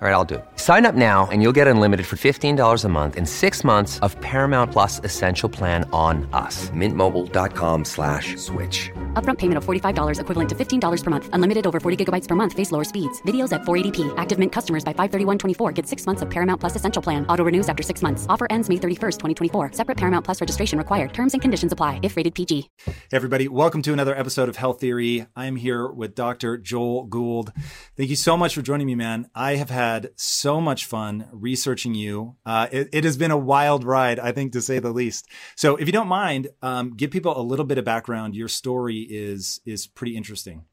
All right, I'll do it. Sign up now and you'll get unlimited for $15 a month and six months of Paramount Plus Essential Plan on us. Mintmobile.com slash switch. Upfront payment of $45 equivalent to $15 per month. Unlimited over 40 gigabytes per month. Face lower speeds. Videos at 480p. Active Mint customers by 531.24 get six months of Paramount Plus Essential Plan. Auto renews after six months. Offer ends May 31st, 2024. Separate Paramount Plus registration required. Terms and conditions apply if rated PG. Hey everybody, welcome to another episode of Health Theory. I'm here with Dr. Joel Gould. Thank you so much for joining me, man. I have had so much fun researching you. Uh, it, it, has been a wild ride, I think, to say the least. So, if you don't mind, um, give people a little bit of background. Your story is is pretty interesting.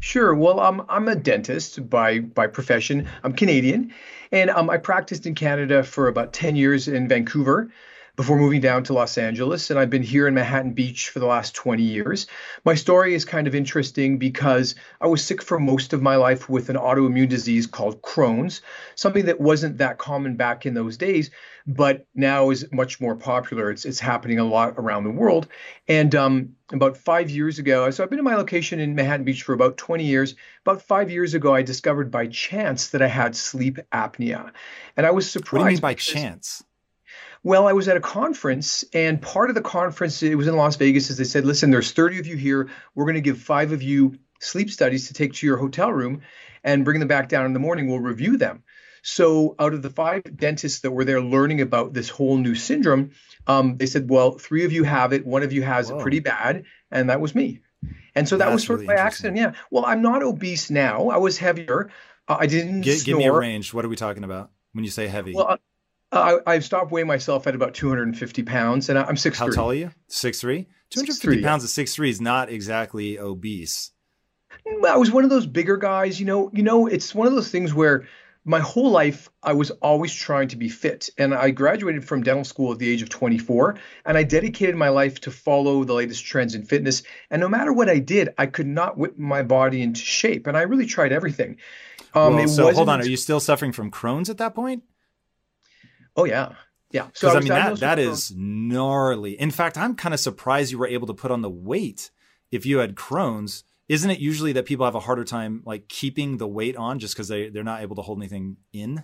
Sure. Well, um, I'm a dentist by by profession. I'm Canadian, and um, I practiced in Canada for about ten years in Vancouver before moving down to Los Angeles. And I've been here in Manhattan Beach for the last 20 years. My story is kind of interesting because I was sick for most of my life with an autoimmune disease called Crohn's, something that wasn't that common back in those days, but now is much more popular. It's, it's happening a lot around the world. And um, about five years ago, so I've been in my location in Manhattan Beach for about 20 years. About five years ago, I discovered by chance that I had sleep apnea. And I was surprised. What do you mean by chance? Well, I was at a conference, and part of the conference, it was in Las Vegas, is they said, listen, there's 30 of you here. We're going to give five of you sleep studies to take to your hotel room and bring them back down in the morning. We'll review them. So, out of the five dentists that were there learning about this whole new syndrome, um, they said, well, three of you have it, one of you has Whoa. it pretty bad, and that was me. And so that was sort really of by accident. Yeah. Well, I'm not obese now. I was heavier. Uh, I didn't. Give, give me a range. What are we talking about when you say heavy? Well, uh, I, have stopped weighing myself at about 250 pounds, and I'm six. How tall are you? Six three. 250 pounds yeah. at six three is not exactly obese. I was one of those bigger guys. You know, you know, it's one of those things where my whole life I was always trying to be fit, and I graduated from dental school at the age of 24, and I dedicated my life to follow the latest trends in fitness. And no matter what I did, I could not whip my body into shape, and I really tried everything. Um, well, so hold on, are you still suffering from Crohn's at that point? Oh yeah. Yeah. So I, I mean that that is gnarly. In fact, I'm kind of surprised you were able to put on the weight if you had Crohn's. Isn't it usually that people have a harder time like keeping the weight on just because they they're not able to hold anything in? I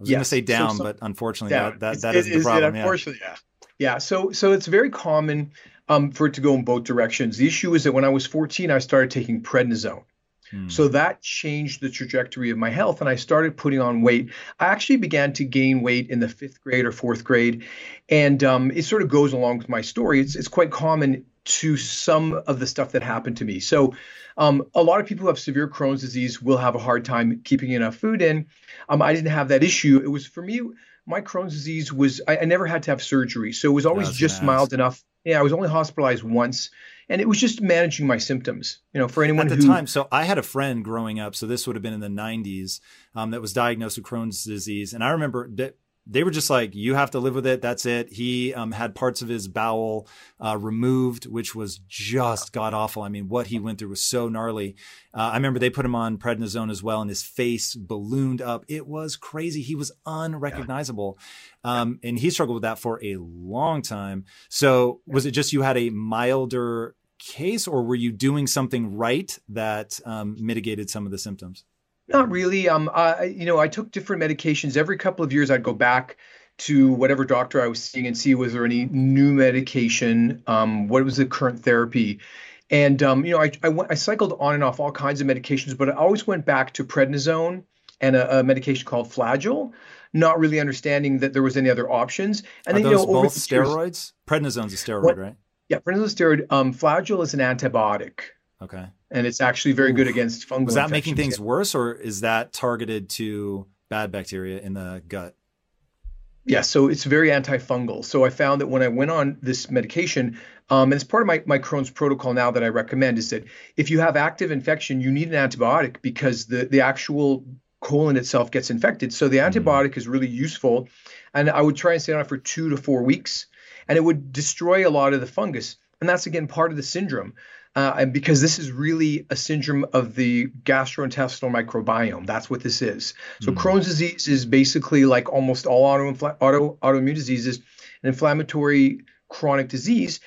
was yes. going to say down, so, but unfortunately that that, that is the problem. It, unfortunately, yeah. yeah. Yeah. So so it's very common um, for it to go in both directions. The issue is that when I was 14, I started taking prednisone. Hmm. So that changed the trajectory of my health, and I started putting on weight. I actually began to gain weight in the fifth grade or fourth grade, and um, it sort of goes along with my story. It's, it's quite common to some of the stuff that happened to me. So, um, a lot of people who have severe Crohn's disease will have a hard time keeping enough food in. Um, I didn't have that issue. It was for me. My Crohn's disease was I, I never had to have surgery, so it was always just mild enough. Yeah, I was only hospitalized once and it was just managing my symptoms. You know, for anyone at the who, time. So I had a friend growing up. So this would have been in the '90s um, that was diagnosed with Crohn's disease, and I remember that they were just like, you have to live with it. That's it. He um, had parts of his bowel uh, removed, which was just god awful. I mean, what he went through was so gnarly. Uh, I remember they put him on prednisone as well, and his face ballooned up. It was crazy. He was unrecognizable. Um, and he struggled with that for a long time. So was it just you had a milder case, or were you doing something right that um, mitigated some of the symptoms? Not really. Um, I, you know, I took different medications every couple of years. I'd go back to whatever doctor I was seeing and see was there any new medication, um, what was the current therapy, and um, you know, I, I, went, I cycled on and off all kinds of medications, but I always went back to prednisone and a, a medication called Flagyl, not really understanding that there was any other options. And Are then, those you know, both steroids? Years, Prednisone's a steroid, what, right? Yeah, prednisone is a steroid. Um, Flagyl is an antibiotic. Okay. And it's actually very good against fungal. Was that making things worse, or is that targeted to bad bacteria in the gut? Yeah, so it's very antifungal. So I found that when I went on this medication, Um, and it's part of my, my Crohn's protocol now that I recommend is that if you have active infection, you need an antibiotic because the, the actual colon itself gets infected. So the mm-hmm. antibiotic mm-hmm. is really useful. And I would try and stay on it for two to four weeks, and it would destroy a lot of the fungus. And that's again part of the syndrome. Uh, and because this is really a syndrome of the gastrointestinal microbiome. That's what this is. So mm-hmm. Crohn's disease is basically like almost all auto, auto autoimmune diseases, an inflammatory chronic disease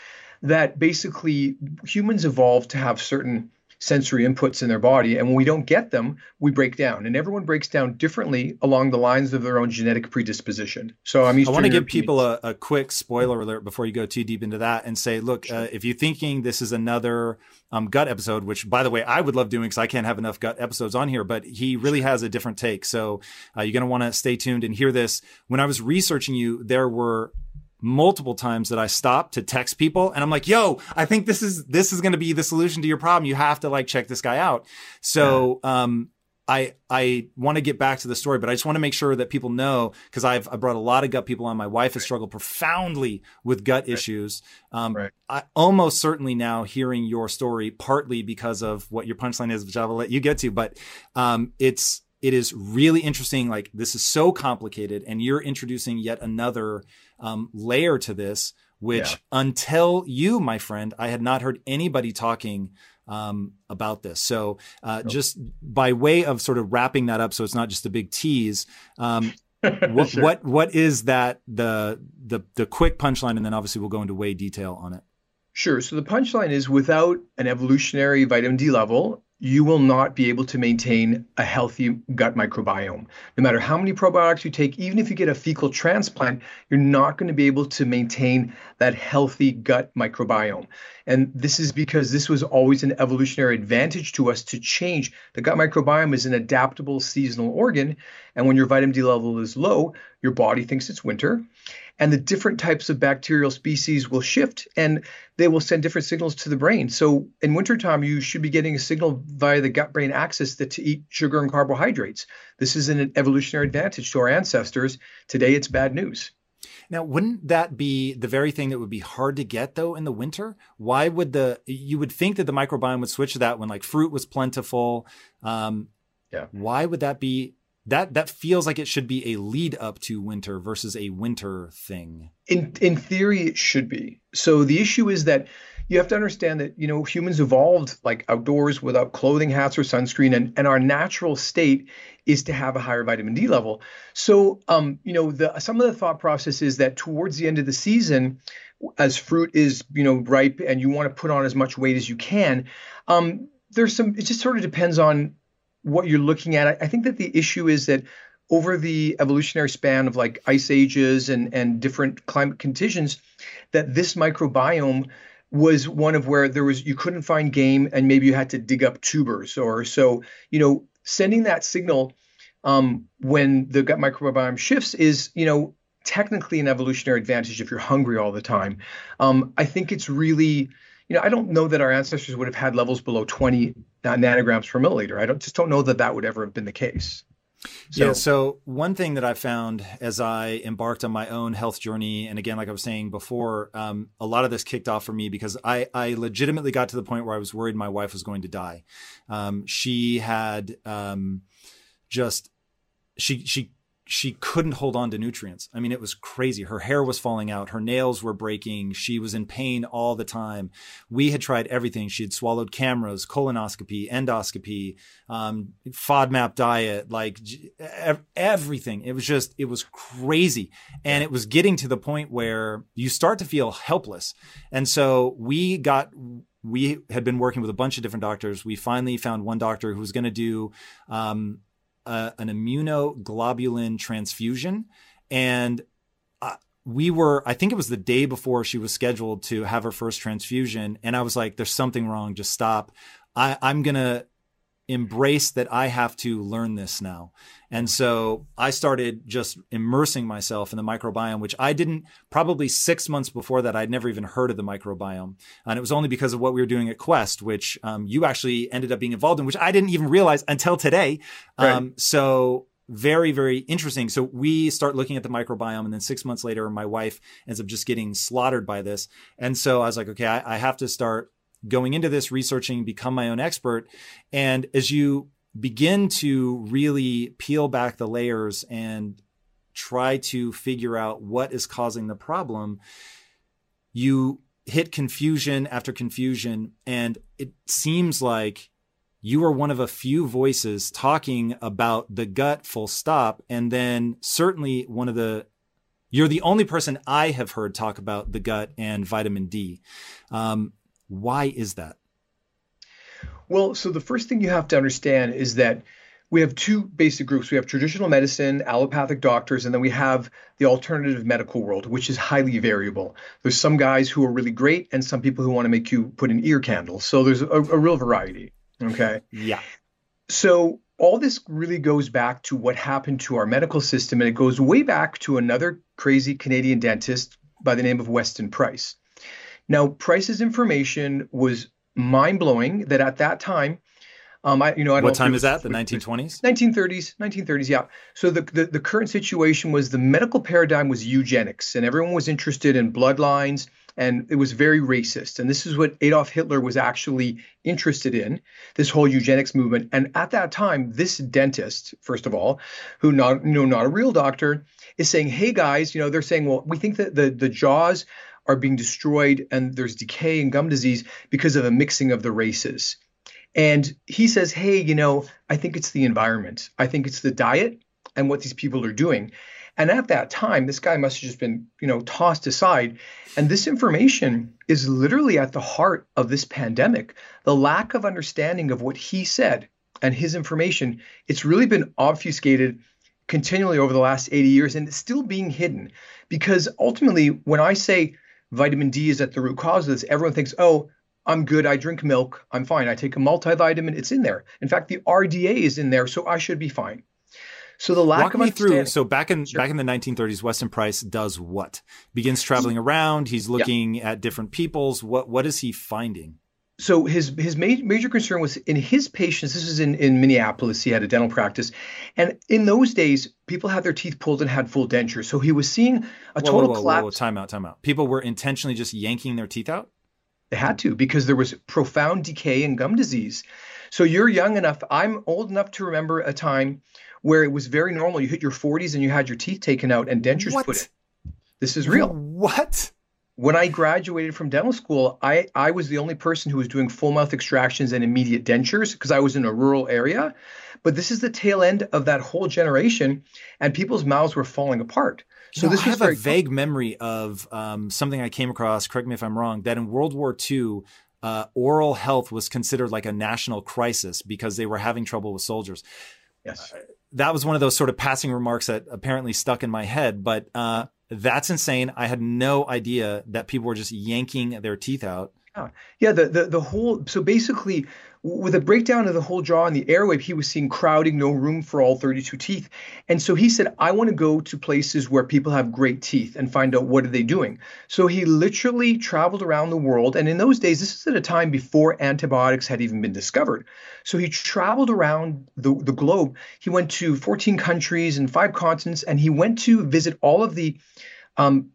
that basically humans evolved to have certain sensory inputs in their body. And when we don't get them, we break down. And everyone breaks down differently along the lines of their own genetic predisposition. So I'm I want to give people a, a, quick spoiler alert before you go too deep into that and say, look, sure. uh, if you're thinking this is another um, gut episode, which by the way, I would love doing because I can't have enough gut episodes on here, but he really has a different take. So uh, you're going to want to stay tuned and hear this. When I was researching you, there were multiple times that I stopped to text people and I'm like, yo, I think this is, this is going to be the solution to your problem. You have to like check this guy out. So, yeah. um, I, I want to get back to the story, but I just want to make sure that people know because I've I brought a lot of gut people on. My wife has struggled profoundly with gut right. issues. Um, right. I almost certainly now hearing your story, partly because of what your punchline is, which I will let you get to, but um, it's it is really interesting. Like this is so complicated, and you're introducing yet another um, layer to this, which yeah. until you, my friend, I had not heard anybody talking um, about this. So, uh, just by way of sort of wrapping that up, so it's not just a big tease. Um, what, sure. what what is that the the the quick punchline, and then obviously we'll go into way detail on it. Sure. So the punchline is without an evolutionary vitamin D level, you will not be able to maintain a healthy gut microbiome. No matter how many probiotics you take, even if you get a fecal transplant, you're not going to be able to maintain that healthy gut microbiome. And this is because this was always an evolutionary advantage to us to change. The gut microbiome is an adaptable seasonal organ. And when your vitamin D level is low, your body thinks it's winter and the different types of bacterial species will shift and they will send different signals to the brain. So in wintertime, you should be getting a signal via the gut brain axis that to eat sugar and carbohydrates. This is an evolutionary advantage to our ancestors. Today, it's bad news. Now, wouldn't that be the very thing that would be hard to get though in the winter? Why would the you would think that the microbiome would switch to that when like fruit was plentiful? Um, yeah. Why would that be that that feels like it should be a lead up to winter versus a winter thing. In in theory, it should be. So the issue is that you have to understand that you know humans evolved like outdoors without clothing, hats, or sunscreen, and and our natural state is to have a higher vitamin D level. So um, you know the some of the thought process is that towards the end of the season, as fruit is you know ripe and you want to put on as much weight as you can. Um, there's some. It just sort of depends on what you're looking at. I think that the issue is that over the evolutionary span of like ice ages and, and different climate conditions, that this microbiome was one of where there was you couldn't find game and maybe you had to dig up tubers or so you know sending that signal um, when the gut microbiome shifts is you know technically an evolutionary advantage if you're hungry all the time um, i think it's really you know, I don't know that our ancestors would have had levels below 20 nanograms per milliliter. I don't just don't know that that would ever have been the case. So, yeah. So one thing that I found as I embarked on my own health journey, and again, like I was saying before, um, a lot of this kicked off for me because I, I legitimately got to the point where I was worried my wife was going to die. Um, she had um, just she she she couldn't hold on to nutrients. I mean, it was crazy. Her hair was falling out. Her nails were breaking. She was in pain all the time. We had tried everything. She had swallowed cameras, colonoscopy, endoscopy, um, FODMAP diet, like everything. It was just, it was crazy. And it was getting to the point where you start to feel helpless. And so we got, we had been working with a bunch of different doctors. We finally found one doctor who was going to do um, a, an immunoglobulin transfusion. And uh, we were, I think it was the day before she was scheduled to have her first transfusion. And I was like, there's something wrong. Just stop. I, I'm going to embrace that I have to learn this now. And so I started just immersing myself in the microbiome, which I didn't probably six months before that. I'd never even heard of the microbiome. And it was only because of what we were doing at Quest, which um, you actually ended up being involved in, which I didn't even realize until today. Right. Um, so very, very interesting. So we start looking at the microbiome, and then six months later, my wife ends up just getting slaughtered by this. And so I was like, okay, I, I have to start going into this, researching, become my own expert. And as you begin to really peel back the layers and try to figure out what is causing the problem, you hit confusion after confusion. And it seems like you are one of a few voices talking about the gut full stop. And then certainly one of the, you're the only person I have heard talk about the gut and vitamin D. Um, why is that? Well, so the first thing you have to understand is that we have two basic groups. We have traditional medicine, allopathic doctors, and then we have the alternative medical world, which is highly variable. There's some guys who are really great and some people who want to make you put in ear candles. So there's a, a real variety. Okay. Yeah. So all this really goes back to what happened to our medical system, and it goes way back to another crazy Canadian dentist by the name of Weston Price. Now, Price's information was mind blowing. That at that time, um, I you know I what time is that? The 1920s. 1930s. 1930s. Yeah. So the, the the current situation was the medical paradigm was eugenics, and everyone was interested in bloodlines and it was very racist. And this is what Adolf Hitler was actually interested in, this whole eugenics movement. And at that time, this dentist, first of all, who not you know not a real doctor, is saying, "Hey guys, you know, they're saying, well, we think that the the jaws are being destroyed and there's decay and gum disease because of a mixing of the races." And he says, "Hey, you know, I think it's the environment. I think it's the diet and what these people are doing." And at that time, this guy must have just been, you know, tossed aside. And this information is literally at the heart of this pandemic. The lack of understanding of what he said and his information, it's really been obfuscated continually over the last 80 years and it's still being hidden. Because ultimately, when I say vitamin D is at the root cause of this, everyone thinks, oh, I'm good. I drink milk. I'm fine. I take a multivitamin. It's in there. In fact, the RDA is in there, so I should be fine. So the lack Walk of me through. So back in sure. back in the 1930s, Weston Price does what? Begins traveling around. He's looking yeah. at different peoples. What what is he finding? So his his major, major concern was in his patients. This was in in Minneapolis. He had a dental practice, and in those days, people had their teeth pulled and had full dentures. So he was seeing a total whoa, whoa, collapse. Whoa, time out, time out. People were intentionally just yanking their teeth out. They had to because there was profound decay and gum disease. So you're young enough. I'm old enough to remember a time where it was very normal. You hit your 40s and you had your teeth taken out and dentures what? put in. This is real. What? When I graduated from dental school, I, I was the only person who was doing full mouth extractions and immediate dentures because I was in a rural area. But this is the tail end of that whole generation, and people's mouths were falling apart. So this I have a vague memory of um, something I came across. Correct me if I'm wrong. That in World War II, uh, oral health was considered like a national crisis because they were having trouble with soldiers. Yes. Uh, that was one of those sort of passing remarks that apparently stuck in my head. But uh, that's insane. I had no idea that people were just yanking their teeth out. Yeah, yeah. The the the whole. So basically, with a breakdown of the whole jaw and the airway, he was seeing crowding, no room for all 32 teeth. And so he said, I want to go to places where people have great teeth and find out what are they doing. So he literally traveled around the world. And in those days, this is at a time before antibiotics had even been discovered. So he traveled around the, the globe. He went to 14 countries and five continents, and he went to visit all of the um,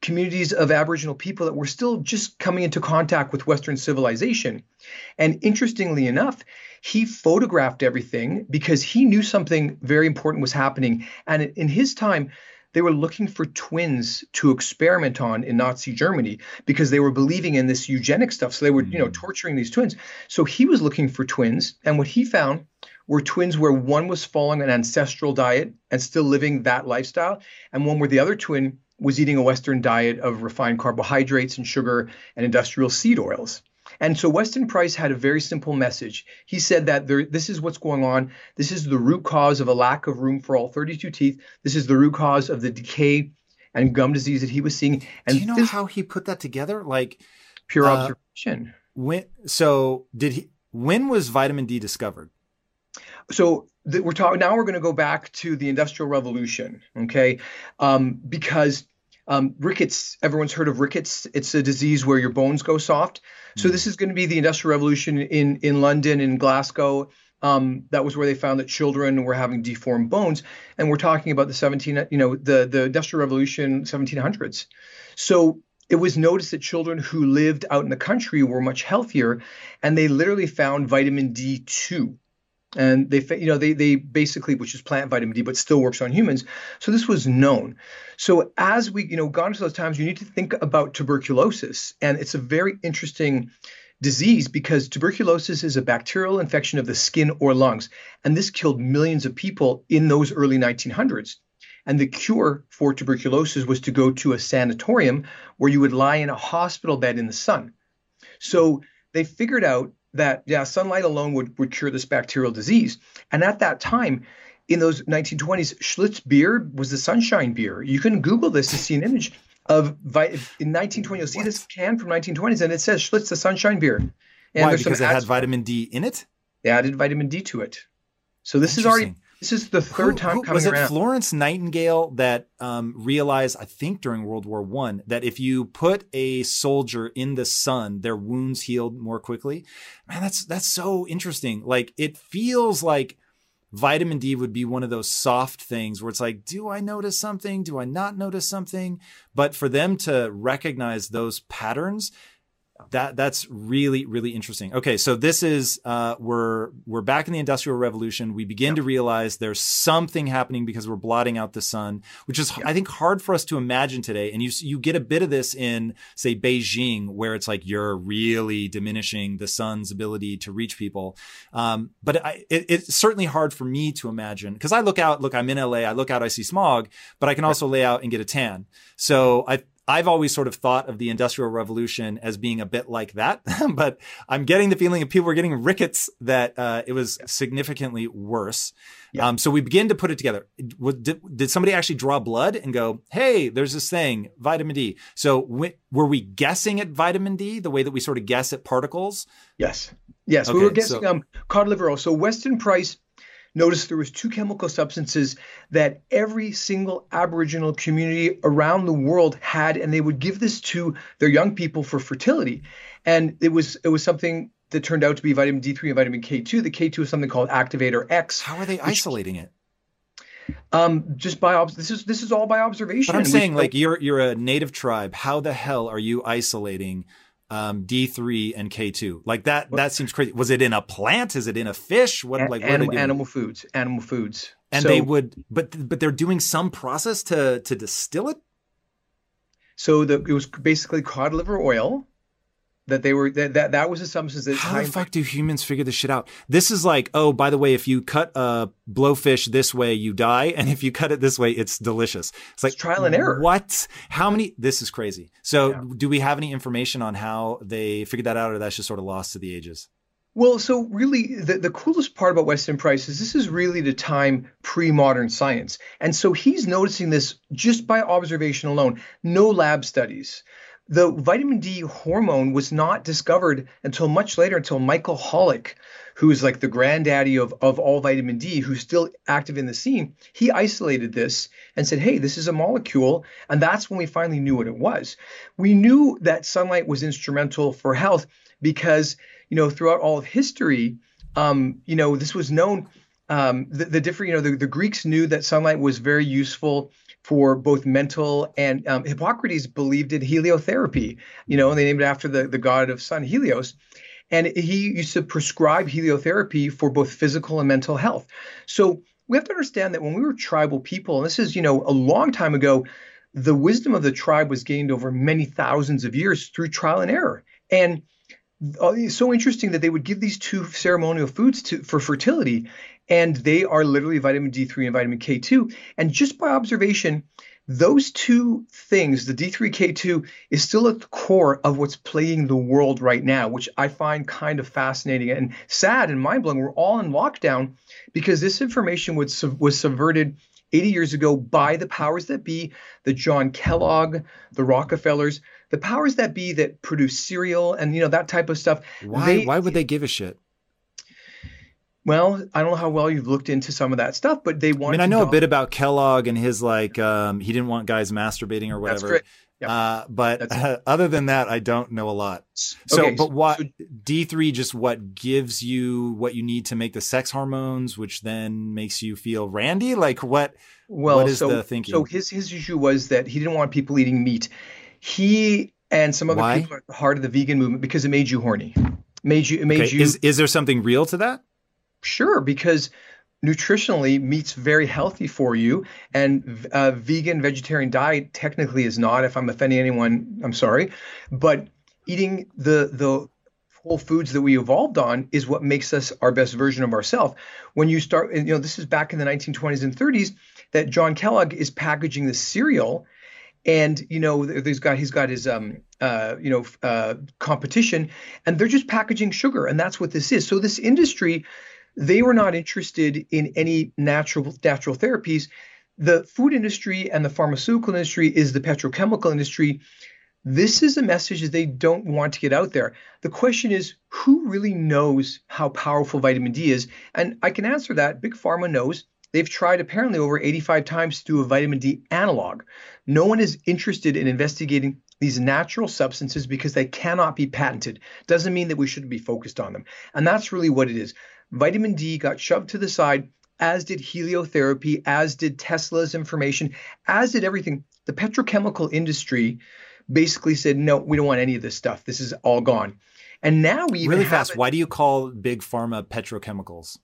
communities of Aboriginal people that were still just coming into contact with Western civilization. And interestingly enough, he photographed everything because he knew something very important was happening. And in his time, they were looking for twins to experiment on in Nazi Germany because they were believing in this eugenic stuff. So they were, you know, mm. torturing these twins. So he was looking for twins, and what he found were twins where one was following an ancestral diet and still living that lifestyle, and one where the other twin was eating a Western diet of refined carbohydrates and sugar and industrial seed oils. And so Weston Price had a very simple message. He said that there, this is what's going on. This is the root cause of a lack of room for all 32 teeth. This is the root cause of the decay and gum disease that he was seeing. And do you know this, how he put that together? Like pure uh, observation. When so did he? When was vitamin D discovered? So the, we're talking now. We're going to go back to the Industrial Revolution, okay? Um, because um, rickets, everyone's heard of rickets. It's a disease where your bones go soft. So hmm. this is going to be the Industrial Revolution in in London, in Glasgow, Um, that was where they found that children were having deformed bones, and we're talking about the 17, you know, the the Industrial Revolution, 1700s. So it was noticed that children who lived out in the country were much healthier, and they literally found vitamin D2 and they you know they they basically which is plant vitamin D but still works on humans. So this was known. So as we you know gone to those times you need to think about tuberculosis. And it's a very interesting disease because tuberculosis is a bacterial infection of the skin or lungs. And this killed millions of people in those early 1900s and the cure for tuberculosis was to go to a sanatorium where you would lie in a hospital bed in the sun. So they figured out that yeah, sunlight alone would, would cure this bacterial disease. And at that time, in those 1920s, Schlitz beer was the sunshine beer. You can Google this to see an image of in 1920. You'll see what? this can from 1920s, and it says Schlitz the sunshine beer. And Why? Because it had vitamin D in it. They added vitamin D to it. So this is already this is the third who, time who, coming was it around. Florence Nightingale that um, realized, I think during World War One, that if you put a soldier in the sun, their wounds healed more quickly. Man, that's that's so interesting. Like it feels like vitamin D would be one of those soft things where it's like, do I notice something? Do I not notice something? But for them to recognize those patterns that that's really really interesting. Okay, so this is uh, we're we're back in the industrial revolution. We begin yep. to realize there's something happening because we're blotting out the sun, which is yep. I think hard for us to imagine today. And you you get a bit of this in say Beijing, where it's like you're really diminishing the sun's ability to reach people. Um, but I, it, it's certainly hard for me to imagine because I look out. Look, I'm in LA. I look out. I see smog, but I can also lay out and get a tan. So I I've always sort of thought of the Industrial Revolution as being a bit like that, but I'm getting the feeling that people were getting rickets that uh, it was significantly worse. Yeah. Um, so we begin to put it together. Did, did, somebody actually draw blood and go, "Hey, there's this thing, vitamin D"? So w- were we guessing at vitamin D the way that we sort of guess at particles? Yes, yes, okay, we were guessing so, um, cod liver oil. So Weston Price Notice there was two chemical substances that every single Aboriginal community around the world had, and they would give this to their young people for fertility. And it was it was something that turned out to be vitamin D3 and vitamin K2. The K2 is something called activator X. How are they isolating it? Um, just by this is this is all by observation. But I'm saying, like you're you're a native tribe. How the hell are you isolating um, D3 and K2. Like that, that seems crazy. Was it in a plant? Is it in a fish? What, like, what animal, animal foods, animal foods. And so, they would, but, but they're doing some process to, to distill it. So the, it was basically cod liver oil that they were that that, that was a substance that how the fuck do humans figure this shit out? This is like oh by the way if you cut a blowfish this way you die and if you cut it this way it's delicious. It's like it's trial and error. what? How many this is crazy. So yeah. do we have any information on how they figured that out or that's just sort of lost to the ages? Well, so really, the, the coolest part about Weston Price is this is really the time pre modern science. And so he's noticing this just by observation alone, no lab studies the vitamin D hormone was not discovered until much later, until Michael Holick, who is like the granddaddy of, of all vitamin D, who's still active in the scene, he isolated this and said, hey, this is a molecule. And that's when we finally knew what it was. We knew that sunlight was instrumental for health because, you know, throughout all of history, um, you know, this was known. Um, the, the different, you know, the, the Greeks knew that sunlight was very useful for both mental and um, Hippocrates believed in heliotherapy. You know, and they named it after the, the god of sun, Helios. And he used to prescribe heliotherapy for both physical and mental health. So we have to understand that when we were tribal people, and this is, you know, a long time ago, the wisdom of the tribe was gained over many thousands of years through trial and error. And uh, it's so interesting that they would give these two ceremonial foods to, for fertility and they are literally vitamin D3 and vitamin K2. And just by observation, those two things, the D3K2, is still at the core of what's plaguing the world right now, which I find kind of fascinating and sad and mind blowing. We're all in lockdown because this information was, was subverted 80 years ago by the powers that be, the John Kellogg, the Rockefellers, the powers that be that produce cereal and you know that type of stuff. Why? They, why would they give a shit? Well, I don't know how well you've looked into some of that stuff, but they want. I mean, I know a bit about Kellogg and his like um, he didn't want guys masturbating or whatever. Yep. Uh, but uh, other than that, I don't know a lot. So, Okay, but what so- D3 just what gives you what you need to make the sex hormones, which then makes you feel randy? Like what? Well, what is so, the thinking? so his his issue was that he didn't want people eating meat. He and some other Why? people are at the heart of the vegan movement because it made you horny. Made you it made Okay, you is is there something real to that? Sure, because nutritionally, meat's very healthy for you, and a vegan vegetarian diet technically is not. If I'm offending anyone, I'm sorry, but eating the the whole foods that we evolved on is what makes us our best version of ourselves. When you start, you know, this is back in the 1920s and 30s that John Kellogg is packaging the cereal and you know there's got he's got his um uh you know uh competition and they're just packaging sugar and that's what this is so this industry they were not interested in any natural natural therapies. The food industry and the pharmaceutical industry is the petrochemical industry. This is a message that they don't want to get out there. The question is who really knows how powerful vitamin d is? And i can answer that. Big pharma knows They've tried apparently over 85 times to do a vitamin D analog. No one is interested in investigating these natural substances because they cannot be patented. Doesn't mean that we shouldn't be focused on them. And that's really what it is. Vitamin D got shoved to the side, as did heliotherapy, as did Tesla's information, as did everything. The petrochemical industry basically said, no, we don't want any of this stuff. This is all gone. And now we even Really fast. Why do you call big pharma petrochemicals?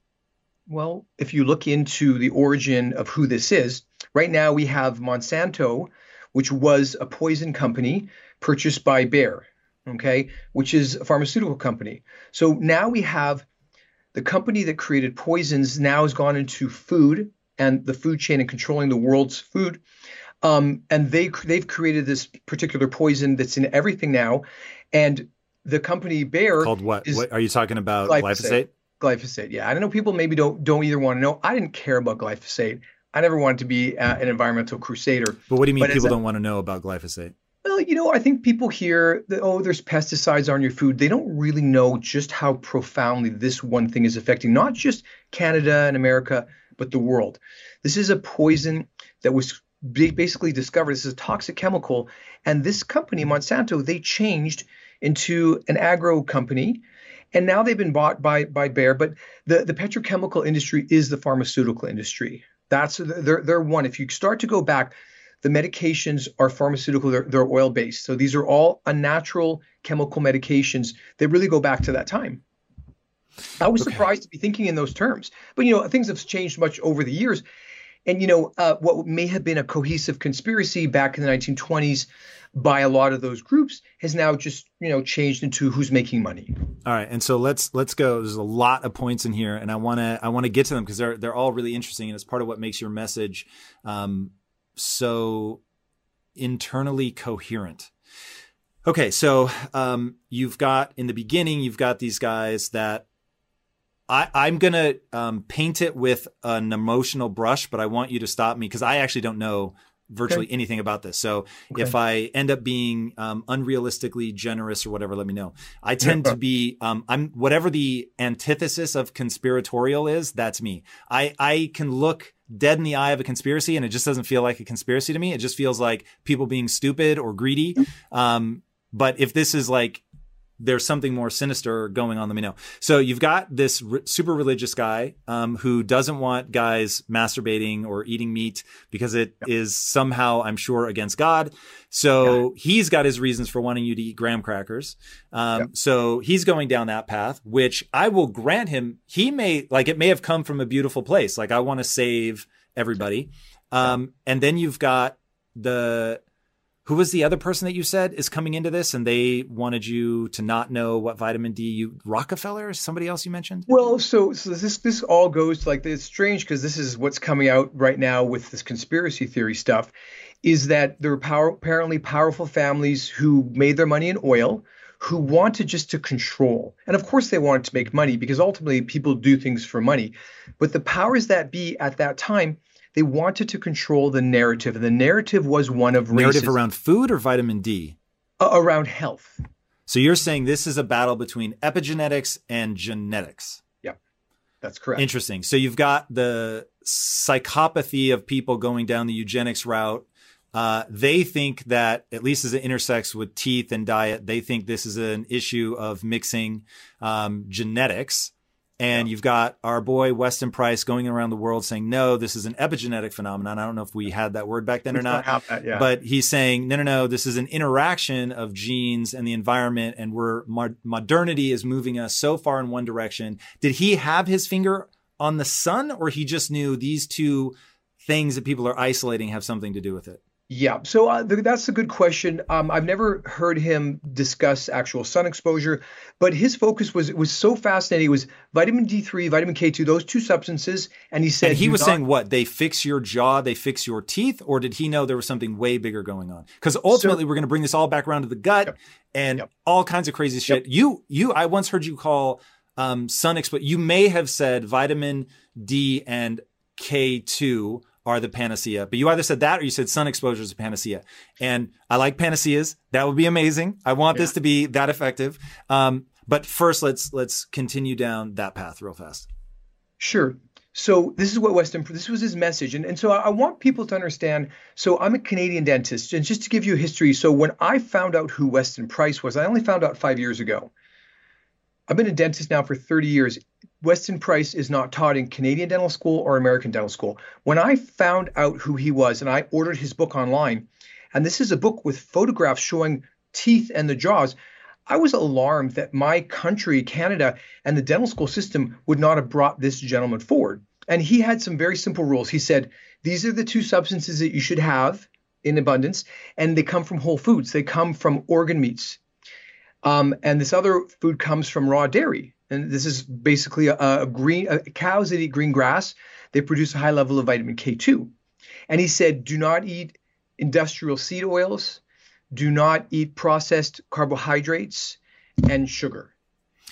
Well, if you look into the origin of who this is, right now we have Monsanto, which was a poison company purchased by Bayer, okay, which is a pharmaceutical company. So now we have the company that created poisons now has gone into food and the food chain and controlling the world's food. Um, and they they've created this particular poison that's in everything now, and the company Bayer Called what? is what are you talking about? glyphosate. Glyphosate? Glyphosate. Yeah, I don't know. People maybe don't don't either want to know. I didn't care about glyphosate. I never wanted to be uh, an environmental crusader. But what do you mean But people don't want to know about glyphosate? Well, you know, I think people hear that oh, there's pesticides on your food. They don't really know just how profoundly this one thing is affecting not just Canada and America, but the world. This is a poison that was basically discovered. This is a toxic chemical, and this company, Monsanto, they changed into an agro company and now they've been bought by by Bayer. But the the petrochemical industry is the pharmaceutical industry. That's they're they're one. If you start to go back, the medications are pharmaceutical. They're, they're oil based. So these are all unnatural chemical medications that really go back to that time. I was surprised to be thinking in those terms, but you know things have changed much over the years. And you know uh, what may have been a cohesive conspiracy back in the 1920s by a lot of those groups has now just you know changed into who's making money. All right, and so let's let's go. There's a lot of points in here, and I want to I want to get to them because they're they're all really interesting, and it's part of what makes your message um, so internally coherent. Okay, so um, you've got in the beginning, you've got these guys that I, I'm gonna um, paint it with an emotional brush, but I want you to stop me because I actually don't know virtually anything about this. So if I end up being um, unrealistically generous or whatever, let me know. I tend to be um, I'm whatever the antithesis of conspiratorial is. That's me. I I can look dead in the eye of a conspiracy and it just doesn't feel like a conspiracy to me. It just feels like people being stupid or greedy. Um, but if this is like there's something more sinister going on. Let me know. So you've got this r- super religious guy um, who doesn't want guys masturbating or eating meat because it is somehow, I'm sure, against God. So he's got his reasons for wanting you to eat graham crackers. Um, So he's going down that path, which I will grant him. He may like it may have come from a beautiful place. Like I want to save everybody. Um, and then you've got the who was the other person that you said is coming into this and they wanted you to not know what vitamin D you Rockefeller somebody else you mentioned? Well, so so this this all goes to like it's strange because this is what's coming out right now with this conspiracy theory stuff, is that there are power, apparently powerful families who made their money in oil, who wanted just to control, and of course they wanted to make money because ultimately people do things for money, but the powers that be at that time. They wanted to control the narrative, and the narrative was one of Narrative racism, around food or vitamin D? uh, around health. So you're saying this is a battle between epigenetics and genetics. Yep, that's correct. Interesting. So you've got the psychopathy of people going down the eugenics route Uh, they think that, at least as it intersects with teeth and diet, they think this is an issue of mixing um, genetics. And yeah. you've got our boy Weston Price going around the world saying, no, this is an epigenetic phenomenon. I don't know if we had that word back then or not. That, yeah. But he's saying, no, no, no, this is an interaction of genes and the environment. And we're modernity is moving us so far in one direction. Did he have his finger on the sun or he just knew these two things that people are isolating have something to do with it? Yeah, so uh, th- that's a good question. Um, I've never heard him discuss actual sun exposure, but his focus was was so fascinating. It was vitamin D3, vitamin K2, those two substances, and he said and he was not- saying what they fix your jaw, they fix your teeth, or did he know there was something way bigger going on? Because ultimately, so, we're going to bring this all back around to the gut yep, and yep. all kinds of crazy shit. Yep. You you I once heard you call um, sun exposure. You may have said vitamin D and K2 are the panacea. But you either said that or you said sun exposure is a panacea. And I like panaceas. That would be amazing. I want yeah. this to be that effective. Um, but first, let's let's continue down that path real fast. Sure. So this is what Weston. This was his message, and and so I want people to understand. So I'm a Canadian dentist, and just to give you a history. So when I found out who Weston Price was, I only found out five years ago. I've been a dentist now for 30 years. Weston Price is not taught in Canadian dental school or American dental school. When I found out who he was and I ordered his book online, and this is a book with photographs showing teeth and the jaws, I was alarmed that my country, Canada, and the dental school system would not have brought this gentleman forward. And he had some very simple rules. He said, These are the two substances that you should have in abundance, and they come from whole foods. They come from organ meats. Um, and this other food comes from raw dairy. And this is basically a, a green a, cows that eat green grass. They produce a high level of vitamin K2. And he said, do not eat industrial seed oils, do not eat processed carbohydrates and sugar.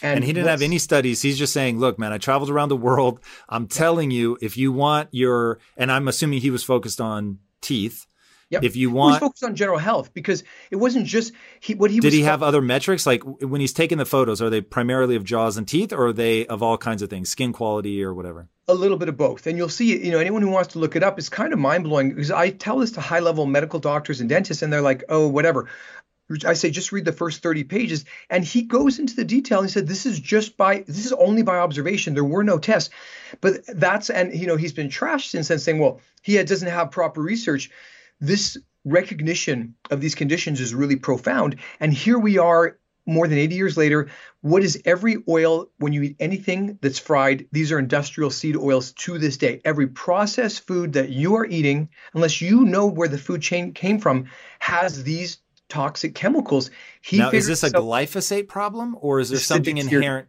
And, and, he didn't have any studies. He's just saying, look, man, I traveled around the world. I'm telling you, if you want your, and I'm assuming he was focused on teeth. Yep. If you want, he focused on general health because it wasn't just he. What he did he have other metrics like when he's taking the photos? Are they primarily of jaws and teeth, or are they of all kinds of things, skin quality or whatever? A little bit of both, and you'll see. You know, anyone who wants to look it up, it's kind of mind blowing because I tell this to high level medical doctors and dentists, and they're like, "Oh, whatever." I say just read the first 30 pages. And he goes into the detail and he said, This is just by this is only by observation. There were no tests. But that's and you know, he's been trashed since then saying, Well, he doesn't have proper research. This recognition of these conditions is really profound. And here we are more than 80 years later. What is every oil when you eat anything that's fried? These are industrial seed oils to this day. Every processed food that you are eating, unless you know where the food chain came from, has these toxic chemicals. He now, is this a glyphosate problem or is there something inherent?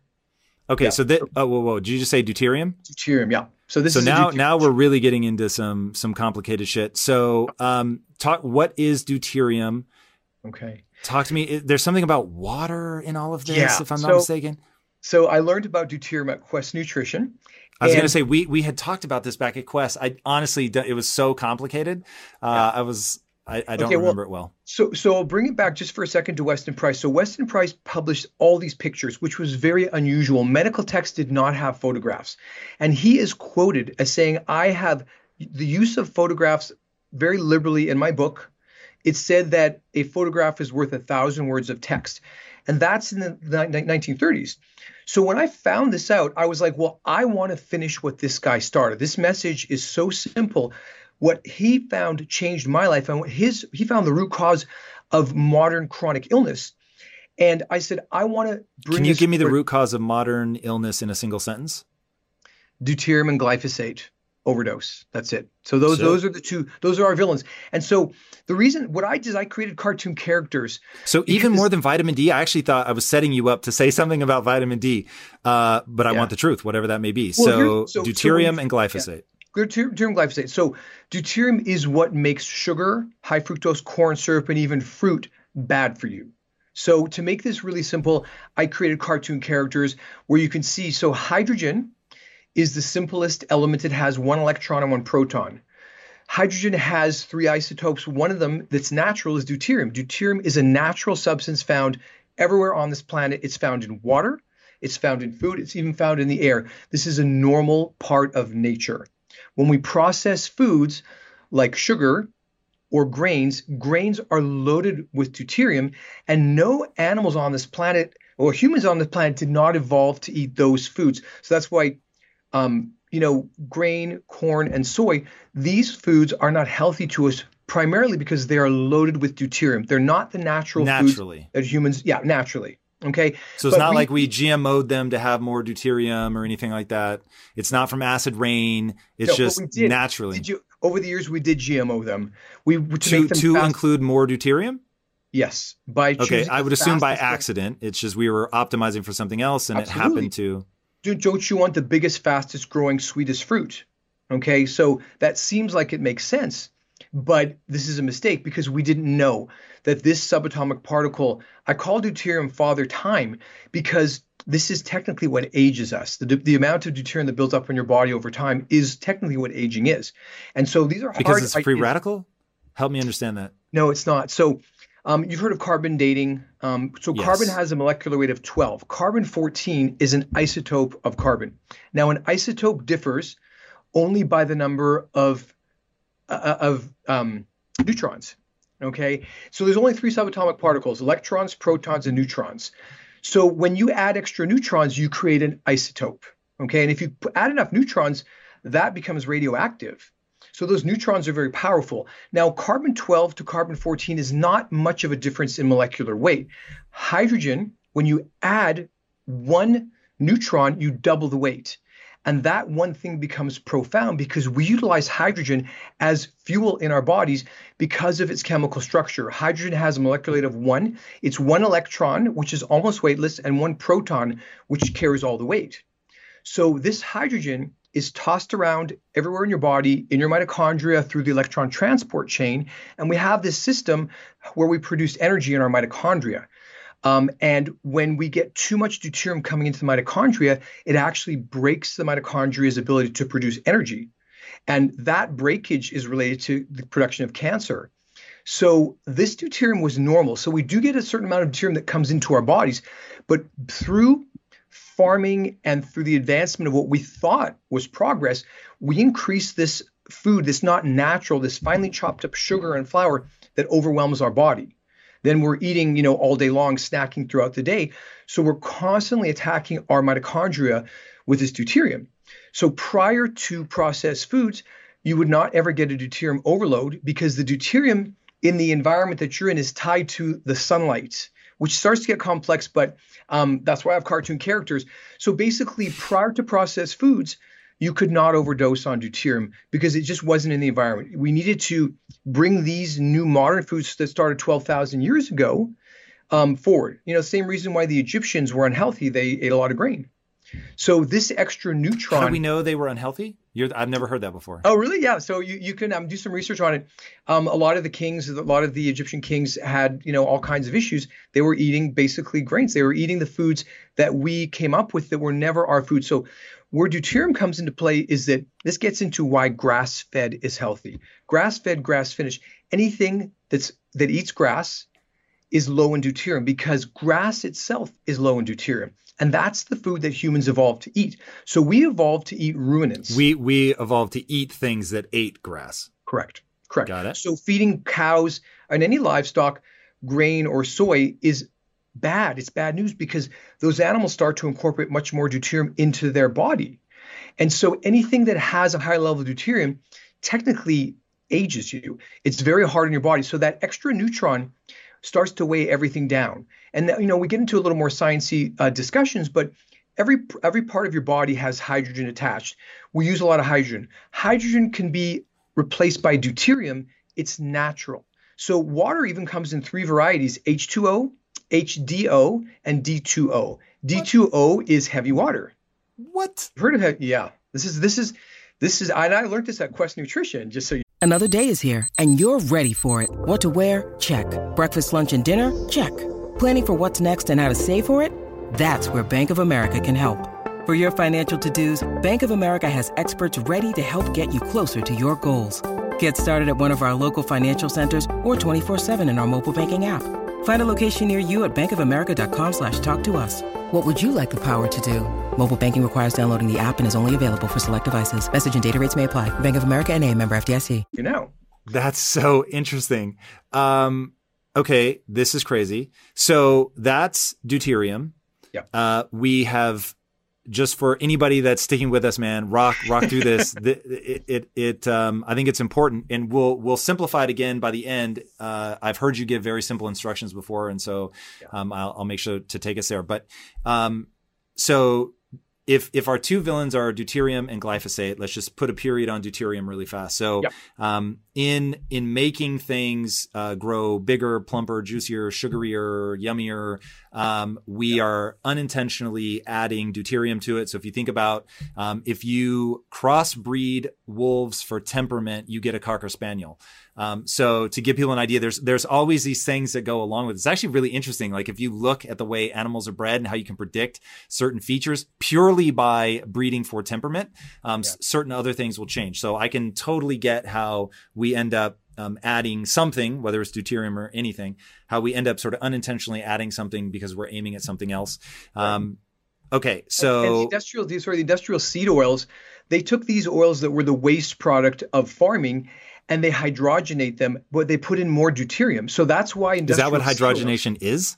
Okay, yeah. so that oh whoa whoa, did you just say deuterium? Deuterium, yeah. So this so now now we're really getting into some some complicated shit. So um, talk. What is deuterium? Okay. Talk to me. There's something about water in all of this, yeah. if I'm so, not mistaken. So I learned about deuterium at Quest Nutrition. I was going to say we we had talked about this back at Quest. I honestly it was so complicated. Uh, yeah. I was I, I don't okay, remember well, it well. So, so I'll bring it back just for a second to Weston Price. So, Weston Price published all these pictures, which was very unusual. Medical texts did not have photographs. And he is quoted as saying, I have the use of photographs very liberally in my book. It said that a photograph is worth a thousand words of text. And that's in the 1930s. So when I found this out, I was like, well, I want to finish what this guy started. This message is so simple what he found changed my life and his he found the root cause of modern chronic illness. And i said i want to bring can you give me the root cause of modern illness in a single sentence? Deuterium and glyphosate overdose. That's it. So those so, those are the two those are our villains. And so the reason what i did is i created cartoon characters. So even more than vitamin d i actually thought i was setting you up to say something about vitamin d uh, but i yeah. want the truth whatever that may be. Well, so, so, deuterium so and glyphosate. yeah deuterium glyphosate. So deuterium is what makes sugar, high fructose corn syrup, and even fruit bad for you. So to make this really simple, I created cartoon characters where you can see. So hydrogen is the simplest element. It has one electron and one proton. Hydrogen has three isotopes. One of them that's natural is deuterium. Deuterium is a natural substance found everywhere on this planet. It's found in water, it's found in food, it's even found in the air. This is a normal part of nature when we process foods like sugar or grains, grains are loaded with deuterium, and no animals on this planet or humans on this planet did not evolve to eat those foods. So that's why, um, you know, grain, corn, and soy, these foods are not healthy to us primarily because they are loaded with deuterium. They're not the natural naturally. foods that humans, yeah, naturally. Okay. So it's but not we, like we GMO'd them to have more deuterium or anything like that. It's not from acid rain. It's no, just did, naturally. Did you, over the years, we did GMO them. We to, to, to fast, include more deuterium. Yes, by okay. I would assume by accident. It's just we were optimizing for something else, and Absolutely. it happened to. Don't you want the biggest, fastest growing, sweetest fruit? Okay, so that seems like it makes sense, but this is a mistake because we didn't know that this subatomic particle. I call deuterium father time because this is technically what ages us. The, the amount of deuterium that builds up in your body over time is technically what aging is, and so these are because it's free radical. Help me understand that. No, it's not. So um, you've heard of carbon dating. Um, so yes. carbon has a molecular weight of 12. Carbon 14 is an isotope of carbon. Now, an isotope differs only by the number of uh, of um, neutrons. Okay, so there's only three subatomic particles: electrons, protons, and neutrons. So when you add extra neutrons, you create an isotope. Okay, and if you add enough neutrons, that becomes radioactive. So those neutrons are very powerful. Now, carbon 12 to carbon 14 is not much of a difference in molecular weight. Hydrogen, when you add one neutron, you double the weight. And that one thing becomes profound because we utilize hydrogen as fuel in our bodies because of its chemical structure. Hydrogen has a molecular weight of one. It's one electron, which is almost weightless, and one proton, which carries all the weight. So this hydrogen is tossed around everywhere in your body, in your mitochondria through the electron transport chain. And we have this system where we produce energy in our mitochondria. Um, and when we get too much deuterium coming into the mitochondria, it actually breaks the mitochondria's ability to produce energy. And that breakage is related to the production of cancer. So this deuterium was normal. So we do get a certain amount of deuterium that comes into our bodies, but through farming and through the advancement of what we thought was progress, we increase this food that's not natural, this finely chopped up sugar and flour that overwhelms our body. Then we're eating, you know, all day long, snacking throughout the day. So we're constantly attacking our mitochondria with this deuterium. So prior to processed foods, you would not ever get a deuterium overload because the deuterium in the environment that you're in is tied to the sunlight which starts to get complex, but um, that's why I have cartoon characters. So basically, prior to processed foods, you could not overdose on deuterium because it just wasn't in the environment. We needed to bring these new modern foods that started 12,000 years ago um, forward. You know, same reason why the Egyptians were unhealthy. They ate a lot of grain. So this extra neutron. How do we know they were unhealthy? You're, I've never heard that before. Oh, really? Yeah. So you, you can um, do some research on it. Um, a lot of the kings, a lot of the Egyptian kings had, you know, all kinds of issues. They were eating basically grains. They were eating the foods that we came up with that were never our food. So where deuterium comes into play is that this gets into why grass-fed is healthy. Grass-fed, grass-finished, anything that's that eats grass is low in deuterium because grass itself is low in deuterium. And that's the food that humans evolved to eat. So we evolved to eat ruminants. We we evolved to eat things that ate grass. Correct. Correct. Got it. So feeding cows and any livestock grain or soy is bad. It's bad news because those animals start to incorporate much more deuterium into their body. And so anything that has a high level of deuterium technically ages you. It's very hard on your body. So that extra neutron starts to weigh everything down. And you know, we get into a little more sciencey uh, discussions, but every every part of your body has hydrogen attached. We use a lot of hydrogen. Hydrogen can be replaced by deuterium. It's natural. So water even comes in three varieties: H2O, HDO, and D2O. D2O what? is heavy water. What? You've heard of it? Yeah. This is this is this is. And I learned this at Quest Nutrition. Just so you. Another day is here, and you're ready for it. What to wear? Check. Breakfast, lunch, and dinner? Check. Planning for what's next and how to save for it? That's where Bank of America can help. For your financial to-dos, Bank of America has experts ready to help get you closer to your goals. Get started at one of our local financial centers or 24-7 in our mobile banking app. Find a location near you at bankofamerica.com slash talk to us. What would you like the power to do? Mobile banking requires downloading the app and is only available for select devices. Message and data rates may apply. Bank of America and a member FDIC. You know. That's so interesting. Um, okay, this is crazy. So that's deuterium. Yeah. Uh, we have just for anybody that's sticking with us, man, rock rock through this. it it, it um, I think it's important, and we'll we'll simplify it again by the end. Uh, I've heard you give very simple instructions before, and so um, I'll, I'll make sure to take us there. But um, so if if our two villains are deuterium and glyphosate, let's just put a period on deuterium really fast. So, Yep. um, in in making things uh, grow bigger, plumper, juicier, sugarier, yummier, um, we are unintentionally adding deuterium to it. So, if you think about um, if you crossbreed wolves for temperament, you get a cocker spaniel. Um, so to give people an idea, there's there's always these things that go along with it. It's actually really interesting. Like if you look at the way animals are bred and how you can predict certain features purely by breeding for temperament, um, s- certain other things will change. So I can totally get how we end up um, adding something, whether it's deuterium or anything, how we end up sort of unintentionally adding something because we're aiming at something else. Um, okay, and the so industrial sorry the industrial seed oils they took these oils that were the waste product of farming and they hydrogenate them but they put in more deuterium. So that's why is that what hydrogenation is?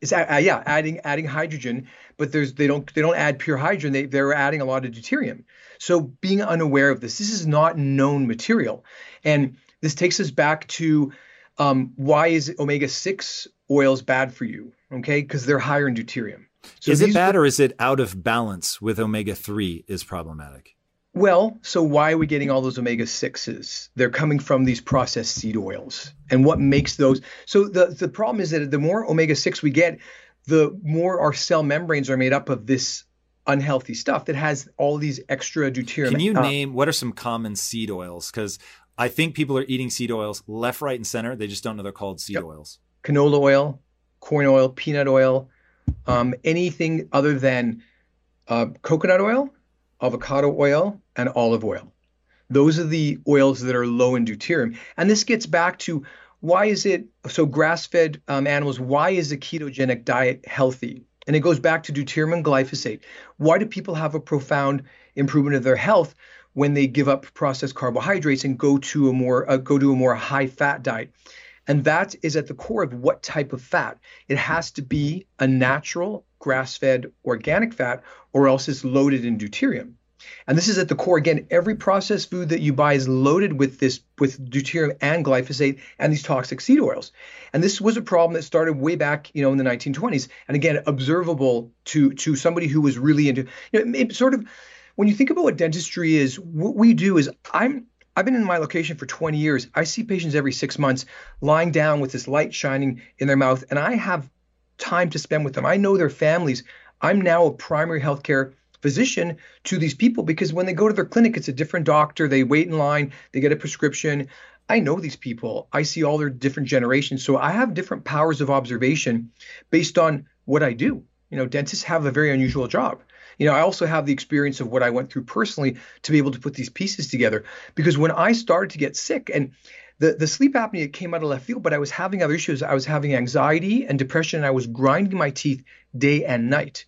is uh, yeah adding adding hydrogen but there's they don't they don't add pure hydrogen. They they're adding a lot of deuterium. So being unaware of this this is not known material. And this takes us back to um, why is omega-6 oils bad for you? Okay? Because they're higher in deuterium. So is it bad or is it out of balance with omega 3 is problematic? Well, so why are we getting all those omega sixes? They're coming from these processed seed oils, and what makes those? So the the problem is that the more omega six we get, the more our cell membranes are made up of this unhealthy stuff that has all these extra deuterium. Can you uh, name what are some common seed oils? Because I think people are eating seed oils left, right, and center. They just don't know they're called seed Yep. oils. canola oil, corn oil, peanut oil, um, anything other than uh, coconut oil, avocado oil, and olive oil. Those are the oils that are low in deuterium. And this gets back to why is it so grass fed um, animals? Why is a ketogenic diet healthy? And it goes back to deuterium and glyphosate. Why do people have a profound improvement of their health when they give up processed carbohydrates and go to a more uh, go to a more high fat diet? And that is at the core of what type of fat. It has to be a natural, grass fed, organic fat, or else it's loaded in deuterium. And this is at the core. Again, every processed food that you buy is loaded with this, with deuterium and glyphosate and these toxic seed oils. And this was a problem that started way back, you know, in the 1920s. And again, observable to to somebody who was really into, you know, it sort of, when you think about what dentistry is, what we do is I'm I've been in my location for 20 years. I see patients every six months lying down with this light shining in their mouth, and I have time to spend with them. I know their families. I'm now a primary healthcare physician to these people because when they go to their clinic, it's a different doctor. They wait in line, they get a prescription. I know these people. I see all their different generations. So I have different powers of observation based on what I do. You know, dentists have a very unusual job. You know, I also have the experience of what I went through personally to be able to put these pieces together. Because when I started to get sick, and the, the sleep apnea came out of left field, but I was having other issues. I was having anxiety and depression, and I was grinding my teeth day and night.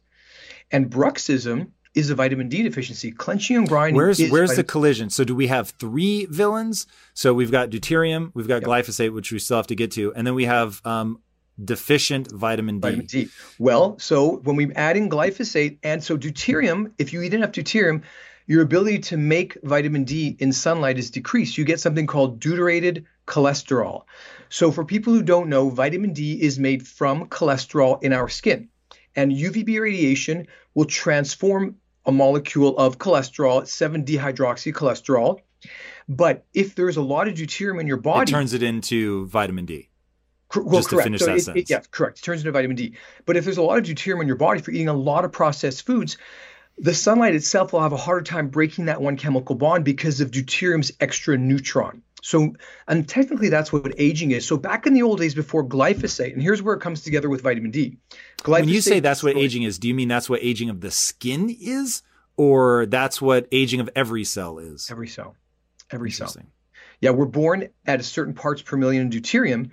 And bruxism is a vitamin D deficiency. Clenching and grinding. Where's where's the collision? So do we have three villains? So we've got deuterium, we've got glyphosate, which we still have to get to, and then we have um, deficient vitamin D. Vitamin D. Well, so when we add in glyphosate and so deuterium, if you eat enough deuterium, your ability to make vitamin D in sunlight is decreased. You get something called deuterated cholesterol. So for people who don't know, vitamin D is made from cholesterol in our skin. And UVB radiation will transform a molecule of cholesterol, 7-dehydroxycholesterol. But if there's a lot of deuterium in your body, It body, turns it into vitamin D. Cor- well, Just to correct. finish so that it, sentence. It, yeah, correct. It turns into vitamin D. But if there's a lot of deuterium in your body if you're eating a lot of processed foods, the sunlight itself will have a harder time breaking that one chemical bond because of deuterium's extra neutron. So, and technically that's what aging is. So back in the old days before glyphosate, and here's where it comes together with vitamin D. When you say that's what aging is, do you mean that's what aging of the skin is, or that's what aging of every cell is? every cell, every cell. Yeah, we're born at a certain parts per million in deuterium.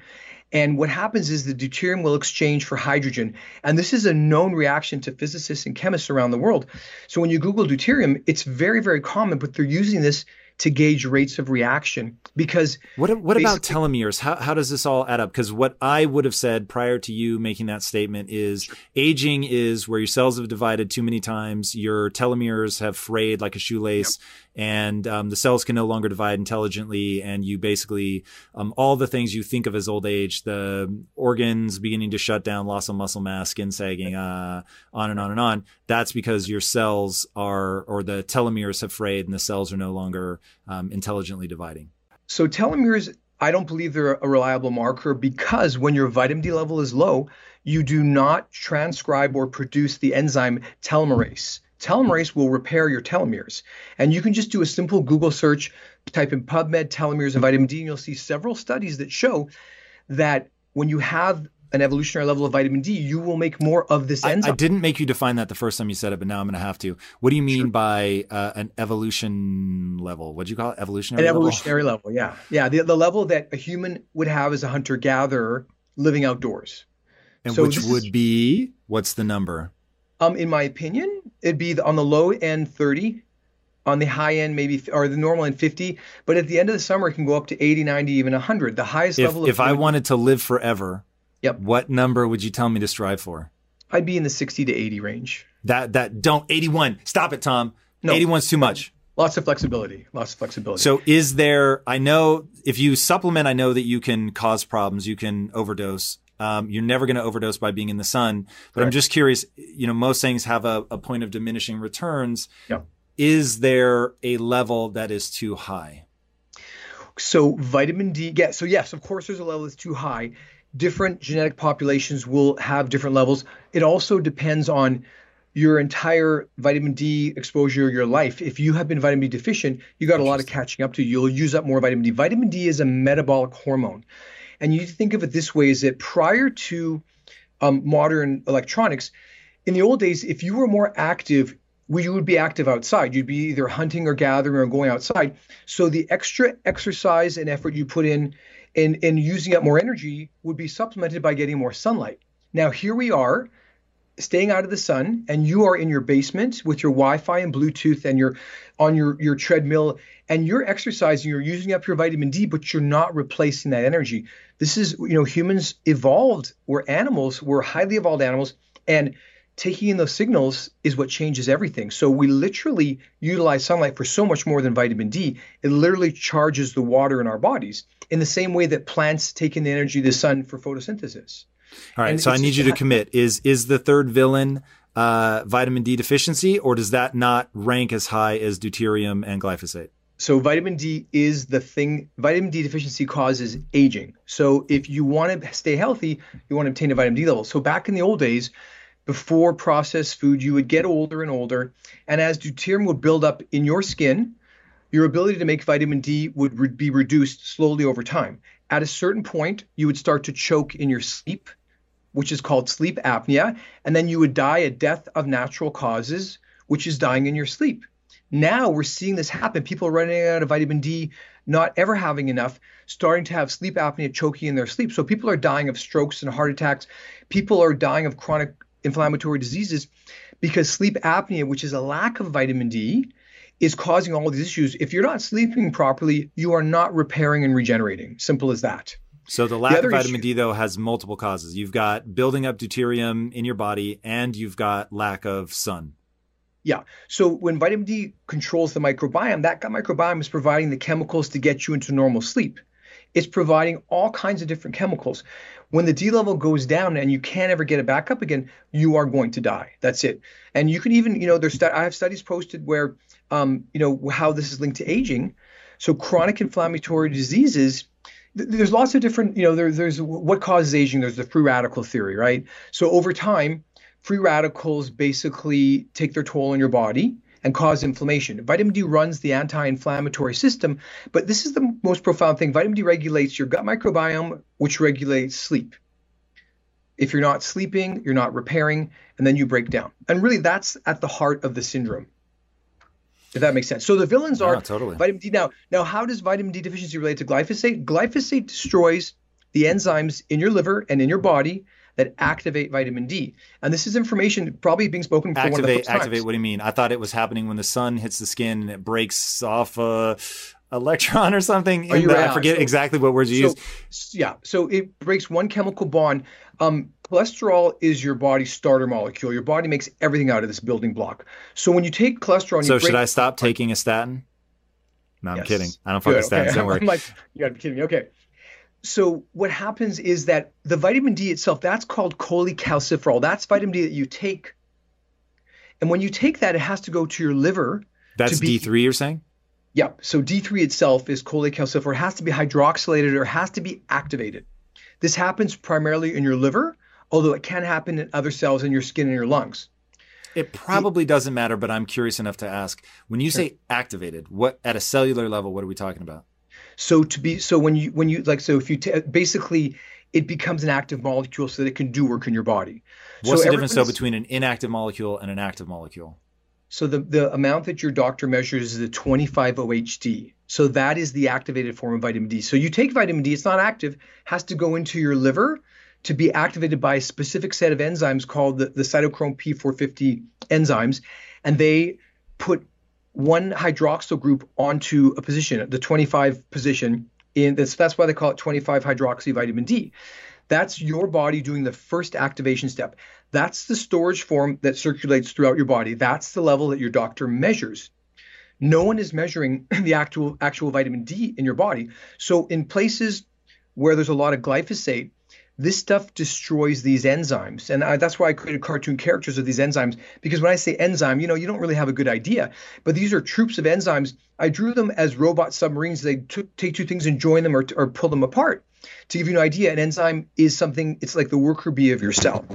And what happens is the deuterium will exchange for hydrogen. And this is a known reaction to physicists and chemists around the world. So when you Google deuterium, it's very, very common, but they're using this to gauge rates of reaction. Because what what about telomeres? How how does this all add up? Because what I would have said prior to you making that statement is aging is where your cells have divided too many times, your telomeres have frayed like a shoelace, yep and um, the cells can no longer divide intelligently, and you basically um, all the things you think of as old age, the organs beginning to shut down, loss of muscle mass, skin sagging, uh, on and on and on. That's because your cells are, or the telomeres have frayed, and the cells are no longer um, intelligently dividing. So telomeres I don't believe they're a reliable marker because when your vitamin D level is low, you do not transcribe or produce the enzyme telomerase telomerase will repair your telomeres. And you can just do a simple Google search, type in PubMed telomeres and vitamin D, and you'll see several studies that show that when you have an evolutionary level of vitamin D, you will make more of this enzyme. I, I didn't make you define that the first time you said it, but now I'm going to have to. What do you mean sure. by uh, an evolution level? What do you call it? Evolutionary an level? evolutionary level, yeah. Yeah, the, the level that a human would have as a hunter gatherer living outdoors. And so which would is, be, what's the number? Um, in my opinion, it'd be on the low end 30, on the high end maybe, or the normal end 50. But at the end of the summer, it can go up to 80, 90, even 100. The highest if, level. If I wanted to live forever, yep. What number would you tell me to strive for? I'd be in the 60 to 80 range. That that don't 81. Stop it, Tom. No, 81's too much. Lots of flexibility. Lots of flexibility. So is there? I know if you supplement, I know that you can cause problems. You can overdose. Um, you're never going to overdose by being in the sun. But I'm just curious, you know, most things have a, a point of diminishing returns. Yep. Is there a level that is too high? So vitamin D, yeah. So yes, of course, there's a level that's too high. Different genetic populations will have different levels. It also depends on your entire vitamin D exposure your life. If you have been vitamin D deficient, you got a lot of catching up to. You'll use up more vitamin D. Vitamin D is a metabolic hormone. And you think of it this way: is that prior to um, modern electronics, in the old days, if you were more active, you would be active outside. You'd be either hunting or gathering or going outside. So the extra exercise and effort you put in in, in using up more energy would be supplemented by getting more sunlight. Now here we are staying out of the sun and you are in your basement with your Wi-Fi and Bluetooth and you're on your, your treadmill and you're exercising, you're using up your vitamin D, but you're not replacing that energy. This is, you know, humans evolved, we're animals, we're highly evolved animals, and taking in those signals is what changes everything. So we literally utilize sunlight for so much more than vitamin D. It literally charges the water in our bodies in the same way that plants take in the energy of the sun for photosynthesis. All right, and so I need you to commit. Is is the third villain uh, vitamin D deficiency, or does that not rank as high as deuterium and glyphosate? So vitamin D is the thing. Vitamin D deficiency causes aging. So if you want to stay healthy, you want to obtain a vitamin D level. So back in the old days, before processed food, you would get older and older, and as deuterium would build up in your skin, your ability to make vitamin D would re- be reduced slowly over time. At a certain point, you would start to choke in your sleep, which is called sleep apnea, and then you would die a death of natural causes, which is dying in your sleep. Now we're seeing this happen. People are running out of vitamin D, not ever having enough, starting to have sleep apnea, choking in their sleep. So people are dying of strokes and heart attacks. People are dying of chronic inflammatory diseases because sleep apnea, which is a lack of vitamin D, is causing all these issues. If you're not sleeping properly, you are not repairing and regenerating. Simple as that. So the lack the of vitamin issue, D though has multiple causes. You've got building up deuterium in your body and you've got lack of sun. Yeah. So when vitamin D controls the microbiome, that microbiome is providing the chemicals to get you into normal sleep. It's providing all kinds of different chemicals. When the D level goes down and you can't ever get it back up again, you are going to die. That's it. And you can even, you know, there's I have studies posted where, um, you know, how this is linked to aging. So chronic inflammatory diseases there's lots of different, you know, there, there's what causes aging. There's the free radical theory, right? So over time, free radicals basically take their toll on your body and cause inflammation. Vitamin D runs the anti inflammatory system, but this is the most profound thing. Vitamin D regulates your gut microbiome, which regulates sleep. If you're not sleeping, you're not repairing, and then you break down. And really, that's at the heart of the syndrome. If that makes sense. So the villains are totally. vitamin D. Now, now, how does vitamin D deficiency relate to glyphosate? Glyphosate destroys the enzymes in your liver and in your body that activate vitamin D. And this is information probably being spoken for activate, one of the first Activate, times. what do you mean? I thought it was happening when the sun hits the skin and it breaks off a electron or something. Are you right? I forget So- exactly what words you So, used. yeah, so it breaks one chemical bond. Um, cholesterol is your body's starter molecule. Your body makes everything out of this building block. So when you take cholesterol, So should I stop taking a statin? No, I'm Yes. kidding. I don't fuck with statins. okay. Don't worry. I'm like, you gotta be kidding me. Okay. So what happens is that the vitamin D itself, that's called cholecalciferol. That's vitamin D that you take. And when you take that, it has to go to your liver. That's be- D3 you're saying? Yeah. So D3 itself is cholecalciferol. It has to be hydroxylated or it has to be activated. This happens primarily in your liver, although it can happen in other cells in your skin and your lungs. It probably doesn't matter, but I'm curious enough to ask. When you say activated, what at a cellular level, what are we talking about? So to be so when you when you like so if you ta basically it becomes an active molecule so that it can do work in your body. What's so the difference though between an inactive molecule and an active molecule? So the, the amount that your doctor measures is the 25 OHD. So that is the activated form of vitamin D. So you take vitamin D, it's not active, has to go into your liver to be activated by a specific set of enzymes called the, the cytochrome P450 enzymes. And they put one hydroxyl group onto a position, the 25 position. In that's that's why they call it 25 hydroxy vitamin D. That's your body doing the first activation step. That's the storage form that circulates throughout your body. That's the level that your doctor measures. No one is measuring the actual actual vitamin D in your body. So in places where there's a lot of glyphosate, this stuff destroys these enzymes. And I, that's why I created cartoon characters of these enzymes because when I say enzyme, you know, you don't really have a good idea. But these are troops of enzymes. I drew them as robot submarines. They took, take two things and join them or, or pull them apart. To give you an idea, an enzyme is something, it's like the worker bee of your cell.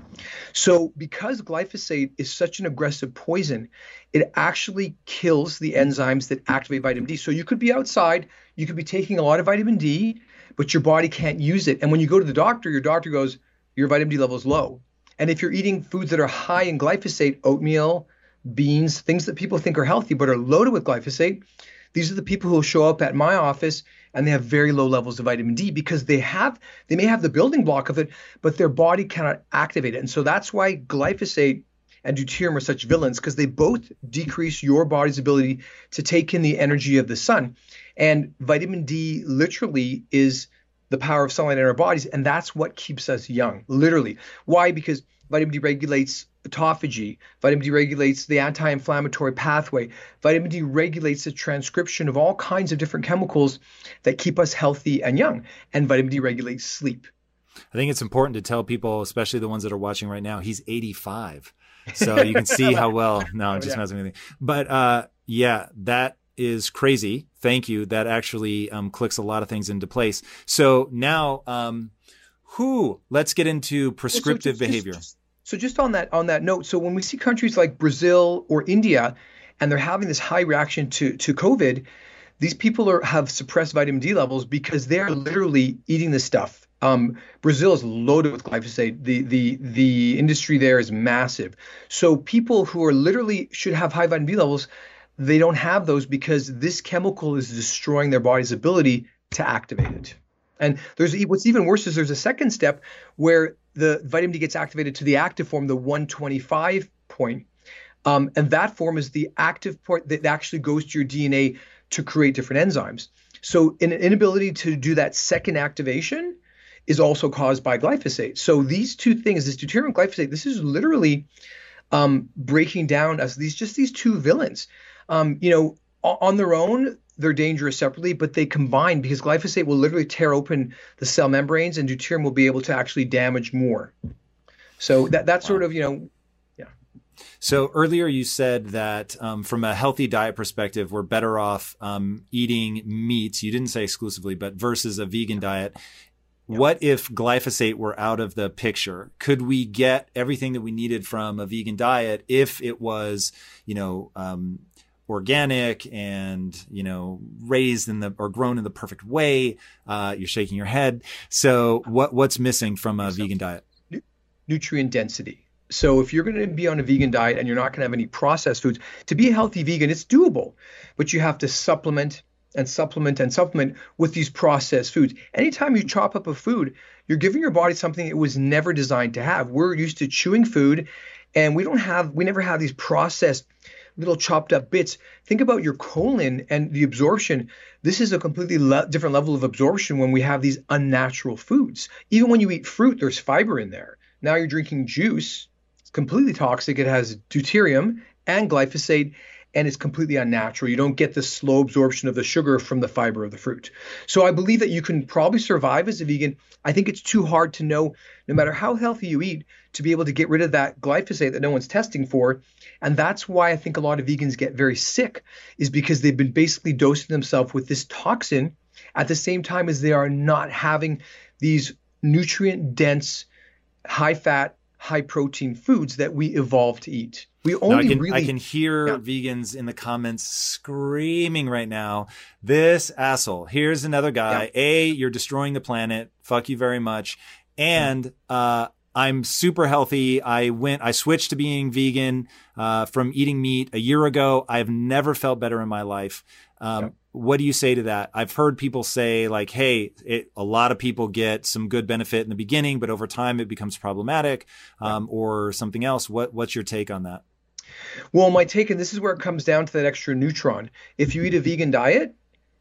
So, because glyphosate is such an aggressive poison, it actually kills the enzymes that activate vitamin D. So, you could be outside, you could be taking a lot of vitamin D, but your body can't use it. And when you go to the doctor, your doctor goes, Your vitamin D level is low. And if you're eating foods that are high in glyphosate, oatmeal, beans, things that people think are healthy but are loaded with glyphosate, these are the people who will show up at my office and they have very low levels of vitamin D because they have they may have the building block of it, but their body cannot activate it. And so that's why glyphosate and deuterium are such villains because they both decrease your body's ability to take in the energy of the sun. And vitamin D literally is the power of sunlight in our bodies, and that's what keeps us young, literally. Why? Because vitamin D regulates autophagy. Vitamin D regulates the anti-inflammatory pathway. Vitamin D regulates the transcription of all kinds of different chemicals that keep us healthy and young. And vitamin D regulates sleep. I think it's important to tell people, especially the ones that are watching right now, he's 85. So you can see how well, no, I'm just yeah. messing with you. But uh, yeah, that is crazy. Thank you. That actually um, clicks a lot of things into place. So now, um, who, let's get into so prescriptive just- behavior. just- so just on that on that note, so when we see countries like Brazil or India, and they're having this high reaction to to COVID, these people are have suppressed vitamin D levels because they're literally eating this stuff. Um, Brazil is loaded with glyphosate. The the the industry there is massive. So people who are literally should have high vitamin D levels, they don't have those because this chemical is destroying their body's ability to activate it. And there's what's even worse is there's a second step where the vitamin D gets activated to the active form, the 125 point. Um, and that form is the active part that actually goes to your DNA to create different enzymes. So an inability to do that second activation is also caused by glyphosate. So these two things, this deuterium glyphosate, this is literally um, breaking down as these just these two villains. Um, you know, on their own, they're dangerous separately, but they combine because glyphosate will literally tear open the cell membranes, and deuterium will be able to actually damage more. So that that's sort of you know Yeah. So earlier you said that um, from a healthy diet perspective, we're better off um, eating meats. You didn't say exclusively, but versus a vegan diet. What if glyphosate were out of the picture? Could we get everything that we needed from a vegan diet if it was, you know, um, organic and you know raised in the or grown in the perfect way? Uh, you're shaking your head. So what what's missing from a vegan diet? nutrient density. So if you're going to be on a vegan diet and you're not going to have any processed foods, to be a healthy vegan, it's doable, but you have to supplement and supplement and supplement with these processed foods. Anytime you chop up a food, you're giving your body something it was never designed to have. We're used to chewing food and we don't have we never have these processed little chopped up bits. Think about your colon and the absorption. This is a completely le- different level of absorption when we have these unnatural foods. Even when you eat fruit, there's fiber in there. Now you're drinking juice, it's completely toxic. It has deuterium and glyphosate and it's completely unnatural. You don't get the slow absorption of the sugar from the fiber of the fruit. So I believe that you can probably survive as a vegan. I think it's too hard to know, no matter how healthy you eat, to be able to get rid of that glyphosate that no one's testing for. And that's why I think a lot of vegans get very sick, is because they've been basically dosing themselves with this toxin at the same time as they are not having these nutrient dense, high fat, high protein foods that we evolved to eat. We only I can, really I can hear yeah. vegans in the comments screaming right now. This asshole. Here's another guy. Yeah. A, you're destroying the planet. Fuck you very much. And uh, I'm super healthy. I went. I switched to being vegan uh, from eating meat a year ago. I've never felt better in my life. Um, yeah. What do you say to that? I've heard people say like, "Hey, it, a lot of people get some good benefit in the beginning, but over time it becomes problematic, um, or something else." What What's your take on that? Well, my take, and this is where it comes down to that extra neutron. If you eat a vegan diet,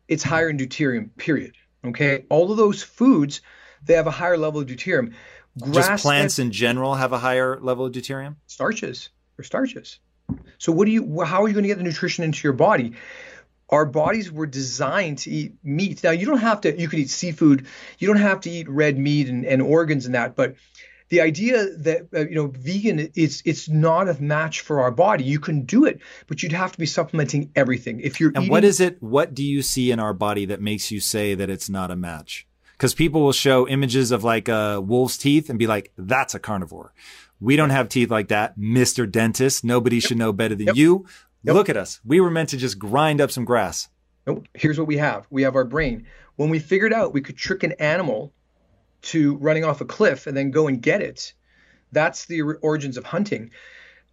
it's higher in deuterium, period. Okay. All of those foods, they have a higher level of deuterium. Grass Just plants in general have a higher level of deuterium? Starches. They're starches. So what do you how are you going to get the nutrition into your body? Our bodies were designed to eat meat. Now you don't have to you can eat seafood, you don't have to eat red meat and, and organs and that, but the idea that uh, you know vegan it's it's not a match for our body. You can do it but you'd have to be supplementing everything. If you're and eating- what is it what do you see in our body that makes you say that it's not a match? Because people will show images of like a wolf's teeth and be like that's a carnivore. We don't have teeth like that mr dentist. Nobody yep. should know better than yep. you yep. look at us we were meant to just grind up some grass nope. here's what we have we have our brain when we figured out we could trick an animal to running off a cliff and then go and get it. That's the origins of hunting.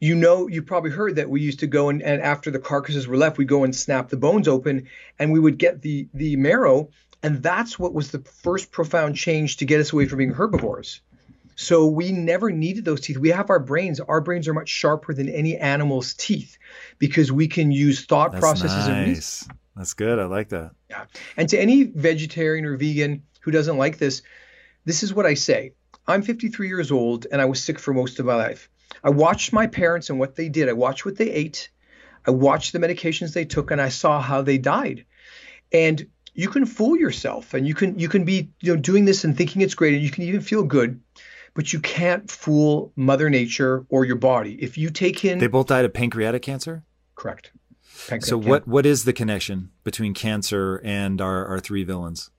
You know, you probably heard that we used to go and, and after the carcasses were left, we'd go and snap the bones open and we would get the the marrow. And that's what was the first profound change to get us away from being herbivores. So we never needed those teeth. We have our brains. Our brains are much sharper than any animal's teeth because we can use thought That's processes nice. and That's good. I like that. Yeah. And to any vegetarian or vegan who doesn't like this, this is what I say. I'm 53 years old and I was sick for most of my life. I watched my parents and what they did. I watched what they ate. I watched the medications they took and I saw how they died. And you can fool yourself and you can you can be you know doing this and thinking it's great and you can even feel good, but you can't fool mother nature or your body. If you take in They both died of pancreatic cancer? Correct. Pancreatic so what what is the connection between cancer and our, our three villains?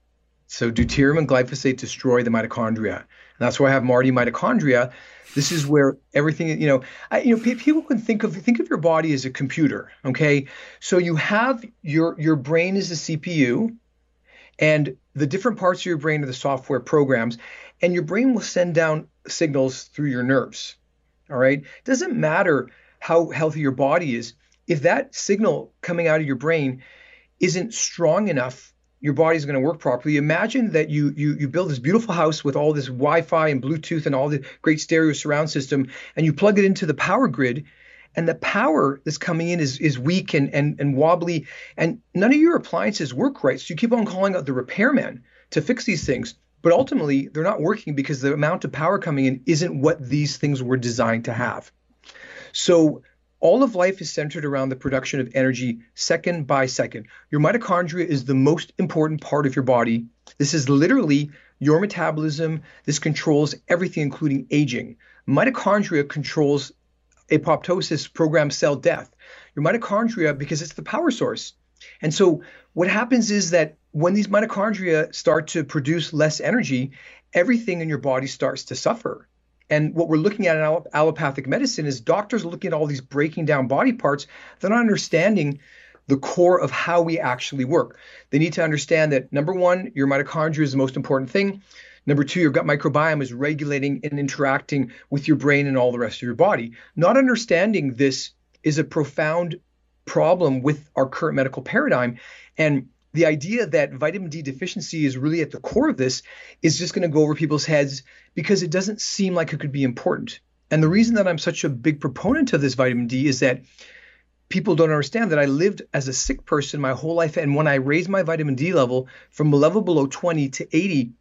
So deuterium and glyphosate destroy the mitochondria. And that's why I have Marty mitochondria. This is where everything, you know, I, you know, people can think of think of your body as a computer. Okay, so you have your your brain is a CPU, and the different parts of your brain are the software programs, and your brain will send down signals through your nerves. All right, it doesn't matter how healthy your body is if that signal coming out of your brain isn't strong enough your body's going to work properly. Imagine that you you you build this beautiful house with all this Wi-Fi and Bluetooth and all the great stereo surround system, and you plug it into the power grid, and the power that's coming in is is weak and and and wobbly, and none of your appliances work right. So you keep on calling out the repairman to fix these things, but ultimately they're not working because the amount of power coming in isn't what these things were designed to have. So all of life is centered around the production of energy second by second. Your mitochondria is the most important part of your body. This is literally your metabolism. This controls everything, including aging. Mitochondria controls apoptosis, programmed cell death. Your mitochondria, because it's the power source. And so, what happens is that when these mitochondria start to produce less energy, everything in your body starts to suffer. And what we're looking at in allopathic medicine is doctors looking at all these breaking down body parts. They're not understanding the core of how we actually work. They need to understand that number one, your mitochondria is the most important thing. Number two, your gut microbiome is regulating and interacting with your brain and all the rest of your body. Not understanding this is a profound problem with our current medical paradigm. And the idea that vitamin D deficiency is really at the core of this is just going to go over people's heads because it doesn't seem like it could be important. And the reason that I'm such a big proponent of this vitamin D is that people don't understand that I lived as a sick person my whole life. And when I raised my vitamin D level from a level below 20 to 80,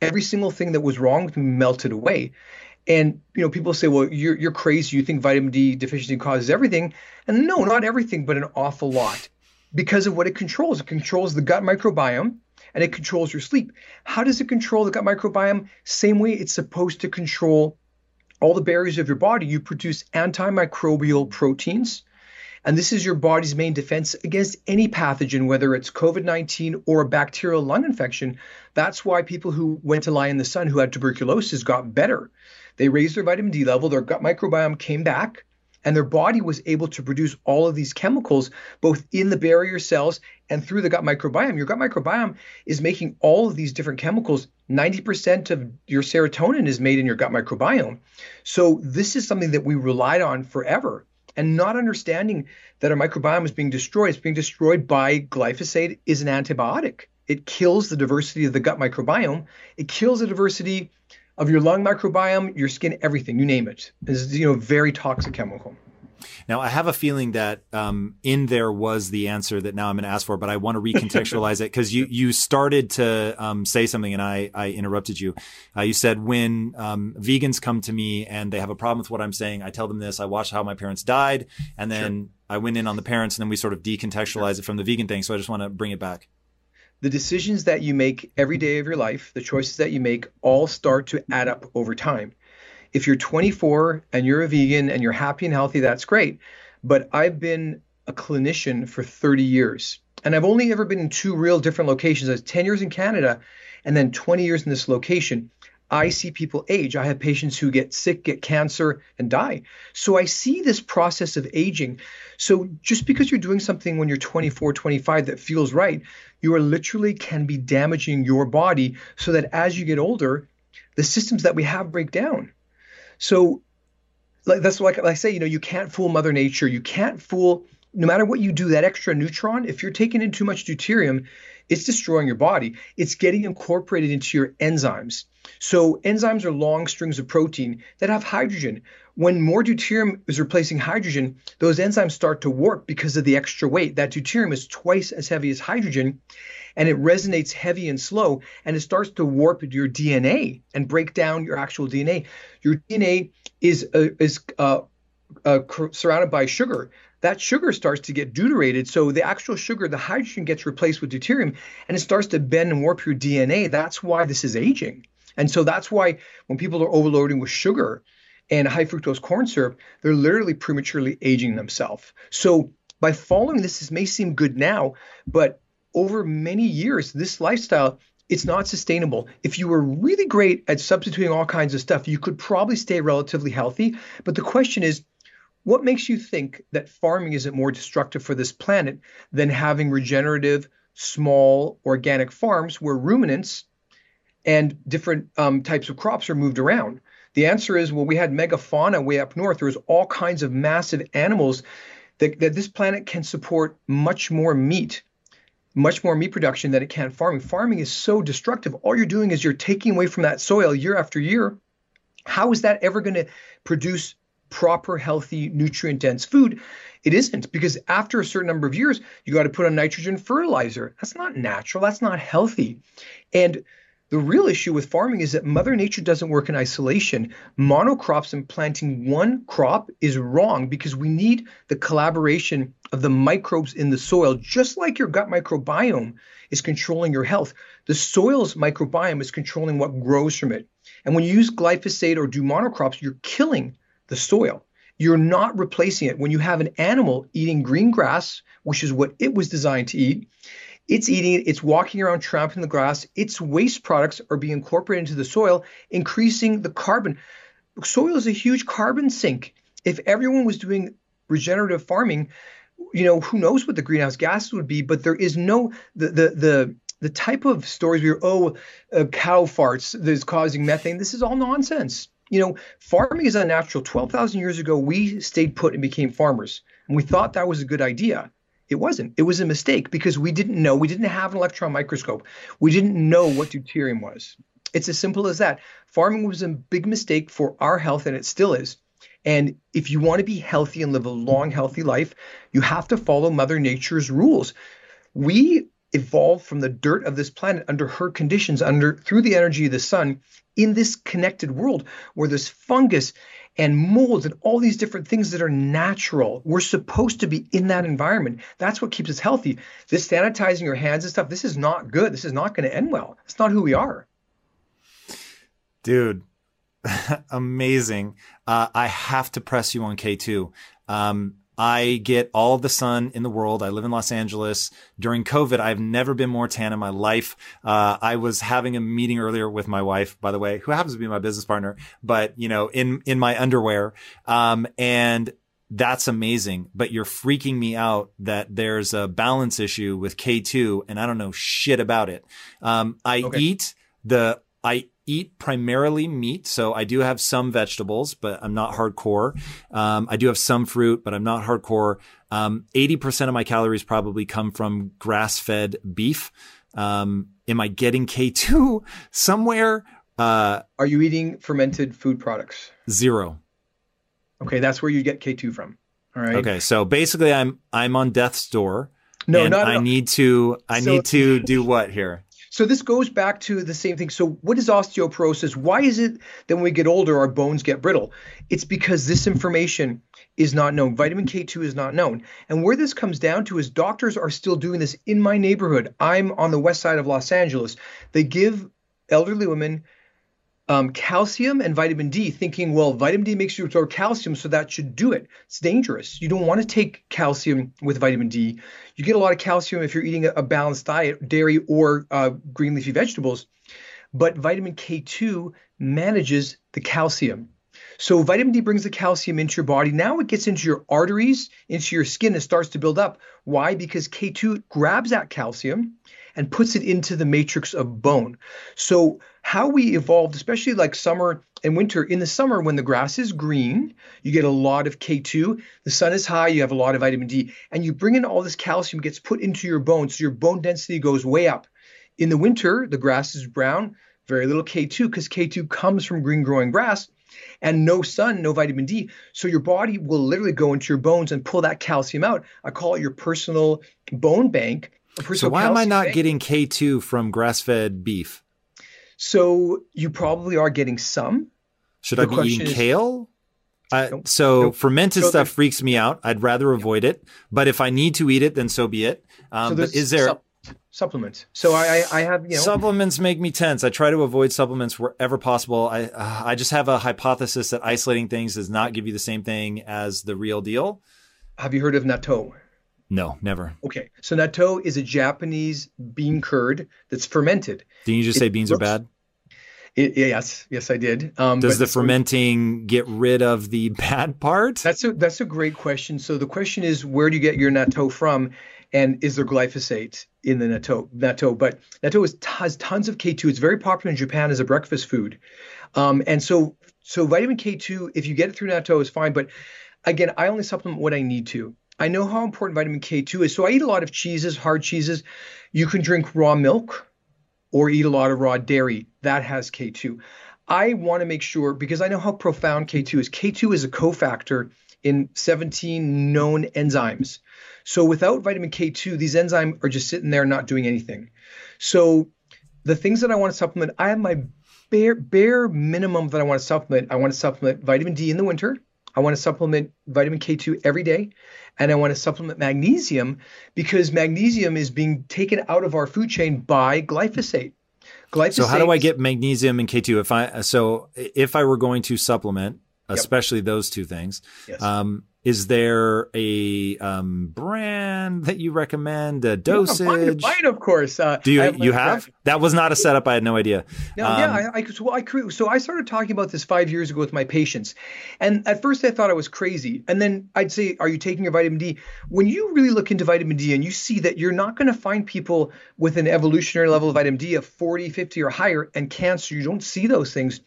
every single thing that was wrong with me melted away. And you know, people say, "Well, you're you're crazy. You think vitamin D deficiency causes everything?" And no, not everything, but an awful lot, because of what it controls. It controls the gut microbiome, and it controls your sleep. How does it control the gut microbiome? Same way it's supposed to control all the barriers of your body. You produce antimicrobial proteins and this is your body's main defense against any pathogen, whether it's COVID 19 or a bacterial lung infection. That's why people who went to lie in the sun who had tuberculosis got better. They raised their vitamin D level, their gut microbiome came back, and their body was able to produce all of these chemicals both in the barrier cells and through the gut microbiome. Your gut microbiome is making all of these different chemicals. 90% of your serotonin is made in your gut microbiome. So, this is something that we relied on forever and not understanding that our microbiome is being destroyed. It's being destroyed by glyphosate is an antibiotic. It kills the diversity of the gut microbiome. It kills the diversity of your lung microbiome, your skin, everything, you name it. It's you know very toxic chemical. Now, I have a feeling that um, in there was the answer that now I'm going to ask for, but I want to recontextualize it because you you started to um, say something and I I interrupted you. Uh, you said when um, vegans come to me and they have a problem with what I'm saying, I tell them this. I watched how my parents died, and then sure. I went in on the parents, and then we sort of decontextualize sure. it from the vegan thing. So I just want to bring it back the decisions that you make every day of your life, the choices that you make, all start to add up over time. If you're 24 and you're a vegan and you're happy and healthy, that's great. But I've been a clinician for 30 years. And I've only ever been in two real different locations. As 10 years in Canada and then 20 years in this location. I see people age. I have patients who get sick, get cancer, and die. So I see this process of aging. So just because you're doing something when you're 24, 25 that feels right, you are literally can be damaging your body so that as you get older, the systems that we have break down. So like that's like I say, you know, you can't fool Mother Nature. You can't fool no matter what you do, that extra neutron, if you're taking in too much deuterium, it's destroying your body. It's getting incorporated into your enzymes. So enzymes are long strings of protein that have hydrogen. When more deuterium is replacing hydrogen, those enzymes start to warp because of the extra weight. That deuterium is twice as heavy as hydrogen and it resonates heavy and slow and it starts to warp your DNA and break down your actual DNA. Your DNA is uh, is uh, uh, surrounded by sugar. That sugar starts to get deuterated. So the actual sugar, the hydrogen gets replaced with deuterium and it starts to bend and warp your DNA. That's why this is aging. And so that's why when people are overloading with sugar and high fructose corn syrup, they're literally prematurely aging themselves. So by following this, this may seem good now, but over many years, this lifestyle, it's not sustainable. If you were really great at substituting all kinds of stuff, you could probably stay relatively healthy. But the question is, what makes you think that farming isn't more destructive for this planet than having regenerative, small, organic farms where ruminants and different um, types of crops are moved around? The answer is well, we had megafauna way up north. There was all kinds of massive animals that, that this planet can support much more meat much more meat production than it can farming. Farming is so destructive. All you're doing is you're taking away from that soil year after year. How is that ever going to produce proper, healthy, nutrient dense food? It isn't because after a certain number of years, you got to put on nitrogen fertilizer. That's not natural. That's not healthy. And the real issue with farming is that Mother Nature doesn't work in isolation. Monocrops and planting one crop is wrong because we need the collaboration of the microbes in the soil, just like your gut microbiome is controlling your health. The soil's microbiome is controlling what grows from it. And when you use glyphosate or do monocrops, you're killing the soil. You're not replacing it. When you have an animal eating green grass, which is what it was designed to eat, it's eating it, it's walking around trampling the grass, its waste products are being incorporated into the soil, increasing the carbon. Soil is a huge carbon sink. If everyone was doing regenerative farming, you know, who knows what the greenhouse gases would be, but there is no the the the the type of stories where oh uh, cow farts that's causing methane. This is all nonsense. You know, farming is unnatural. Twelve thousand years ago, we stayed put and became farmers, and we thought that was a good idea. It wasn't. It was a mistake because we didn't know. We didn't have an electron microscope. We didn't know what deuterium was. It's as simple as that. Farming was a big mistake for our health, and it still is. And if you want to be healthy and live a long, healthy life, you have to follow Mother Nature's rules. We evolved from the dirt of this planet under her conditions, under through the energy of the sun, in this connected world where there's fungus and molds and all these different things that are natural. We're supposed to be in that environment. That's what keeps us healthy. This sanitizing your hands and stuff, this is not good. This is not going to end well. It's not who we are. Dude, amazing. Uh, I have to press you on K2. Um, I get all the sun in the world. I live in Los Angeles. During COVID, I've never been more tan in my life. Uh, I was having a meeting earlier with my wife, by the way, who happens to be my business partner, but you know, in, in my underwear. Um, and that's amazing, but you're freaking me out that there's a balance issue with K2 and I don't know shit about it. Um, I okay. eat the, I eat primarily meat. So I do have some vegetables, but I'm not hardcore. Um, I do have some fruit, but I'm not hardcore. Um, 80% of my calories probably come from grass fed beef. Um, am I getting K2 somewhere? Uh, Are you eating fermented food products? Zero. Okay. That's where you get K2 from. All right. Okay. So basically I'm, I'm on death's door. No, not I need to, I so, need to do what here? So this goes back to the same thing. So what is osteoporosis? Why is it that when we get older our bones get brittle? It's because this information is not known. Vitamin K2 is not known. And where this comes down to is doctors are still doing this in my neighborhood. I'm on the west side of Los Angeles. They give elderly women um, calcium and vitamin D, thinking, well, vitamin D makes you absorb calcium, so that should do it. It's dangerous. You don't want to take calcium with vitamin D. You get a lot of calcium if you're eating a, balanced diet, dairy or uh, green leafy vegetables. But vitamin K2 manages the calcium. So vitamin D brings the calcium into your body. Now it gets into your arteries, into your skin, and starts to build up. Why? Because K2 grabs that calcium and puts it into the matrix of bone. So how we evolved, especially like summer and winter, in the summer when the grass is green, you get a lot of K2. The sun is high, you have a lot of vitamin D, and you bring in all this calcium gets put into your bone. so your bone density goes way up. In the winter, the grass is brown, very little K2 because K2 comes from green growing grass and no sun, no vitamin D. So your body will literally go into your bones and pull that calcium out. I call it your personal bone bank so why am I not getting K2 from grass-fed beef? So you probably are getting some. Should the I be eating is, kale? so fermented so stuff freaks me out. I'd rather avoid it. But if I need to eat it, then so be it. Um, so but is there sup- supplements? So I, I have you know supplements make me tense. I try to avoid supplements wherever possible. I uh, I just have a hypothesis that isolating things does not give you the same thing as the real deal. Have you heard of natto? No, never. Okay. So natto is a Japanese bean curd that's fermented. Didn't you just it say beans looks, are bad? It, yes, yes, I did. Um, Does the fermenting get rid of the bad part? That's a that's a great question. So the question is, where do you get your natto from, and is there glyphosate in the natto? Natto, but natto is, has tons of K2. It's very popular in Japan as a breakfast food, um, and so so vitamin K2, if you get it through natto, is fine. But again, I only supplement what I need to. I know how important vitamin K2 is. So I eat a lot of cheeses, hard cheeses. You can drink raw milk or eat a lot of raw dairy. That has K2. I want to make sure because I know how profound K2 is. K2 is a cofactor in 17 known enzymes. So without vitamin K2, these enzymes are just sitting there not doing anything. So the things that I want to supplement, I have my bare bare minimum that I want to supplement. I want to supplement vitamin D in the winter. I want to supplement vitamin K2 every day and I want to supplement magnesium because magnesium is being taken out of our food chain by glyphosate. Glyphosate. So how do I get magnesium and K2 if I so if I were going to supplement, especially yep. those two things, yes. um, is there a um, brand that you recommend? A dosage? Yeah, mine, mine, of course. Uh, Do you have you have? Brand. That was not a setup. I had no idea. No, um, yeah, I, I, so I so I started talking about this five years ago with my patients, and at first I thought I was crazy, and then I'd say, "Are you taking your vitamin D?" When you really look into vitamin D and you see that you're not going to find people with an evolutionary level of vitamin D of 40, 50 or higher, and cancer, you don't see those things.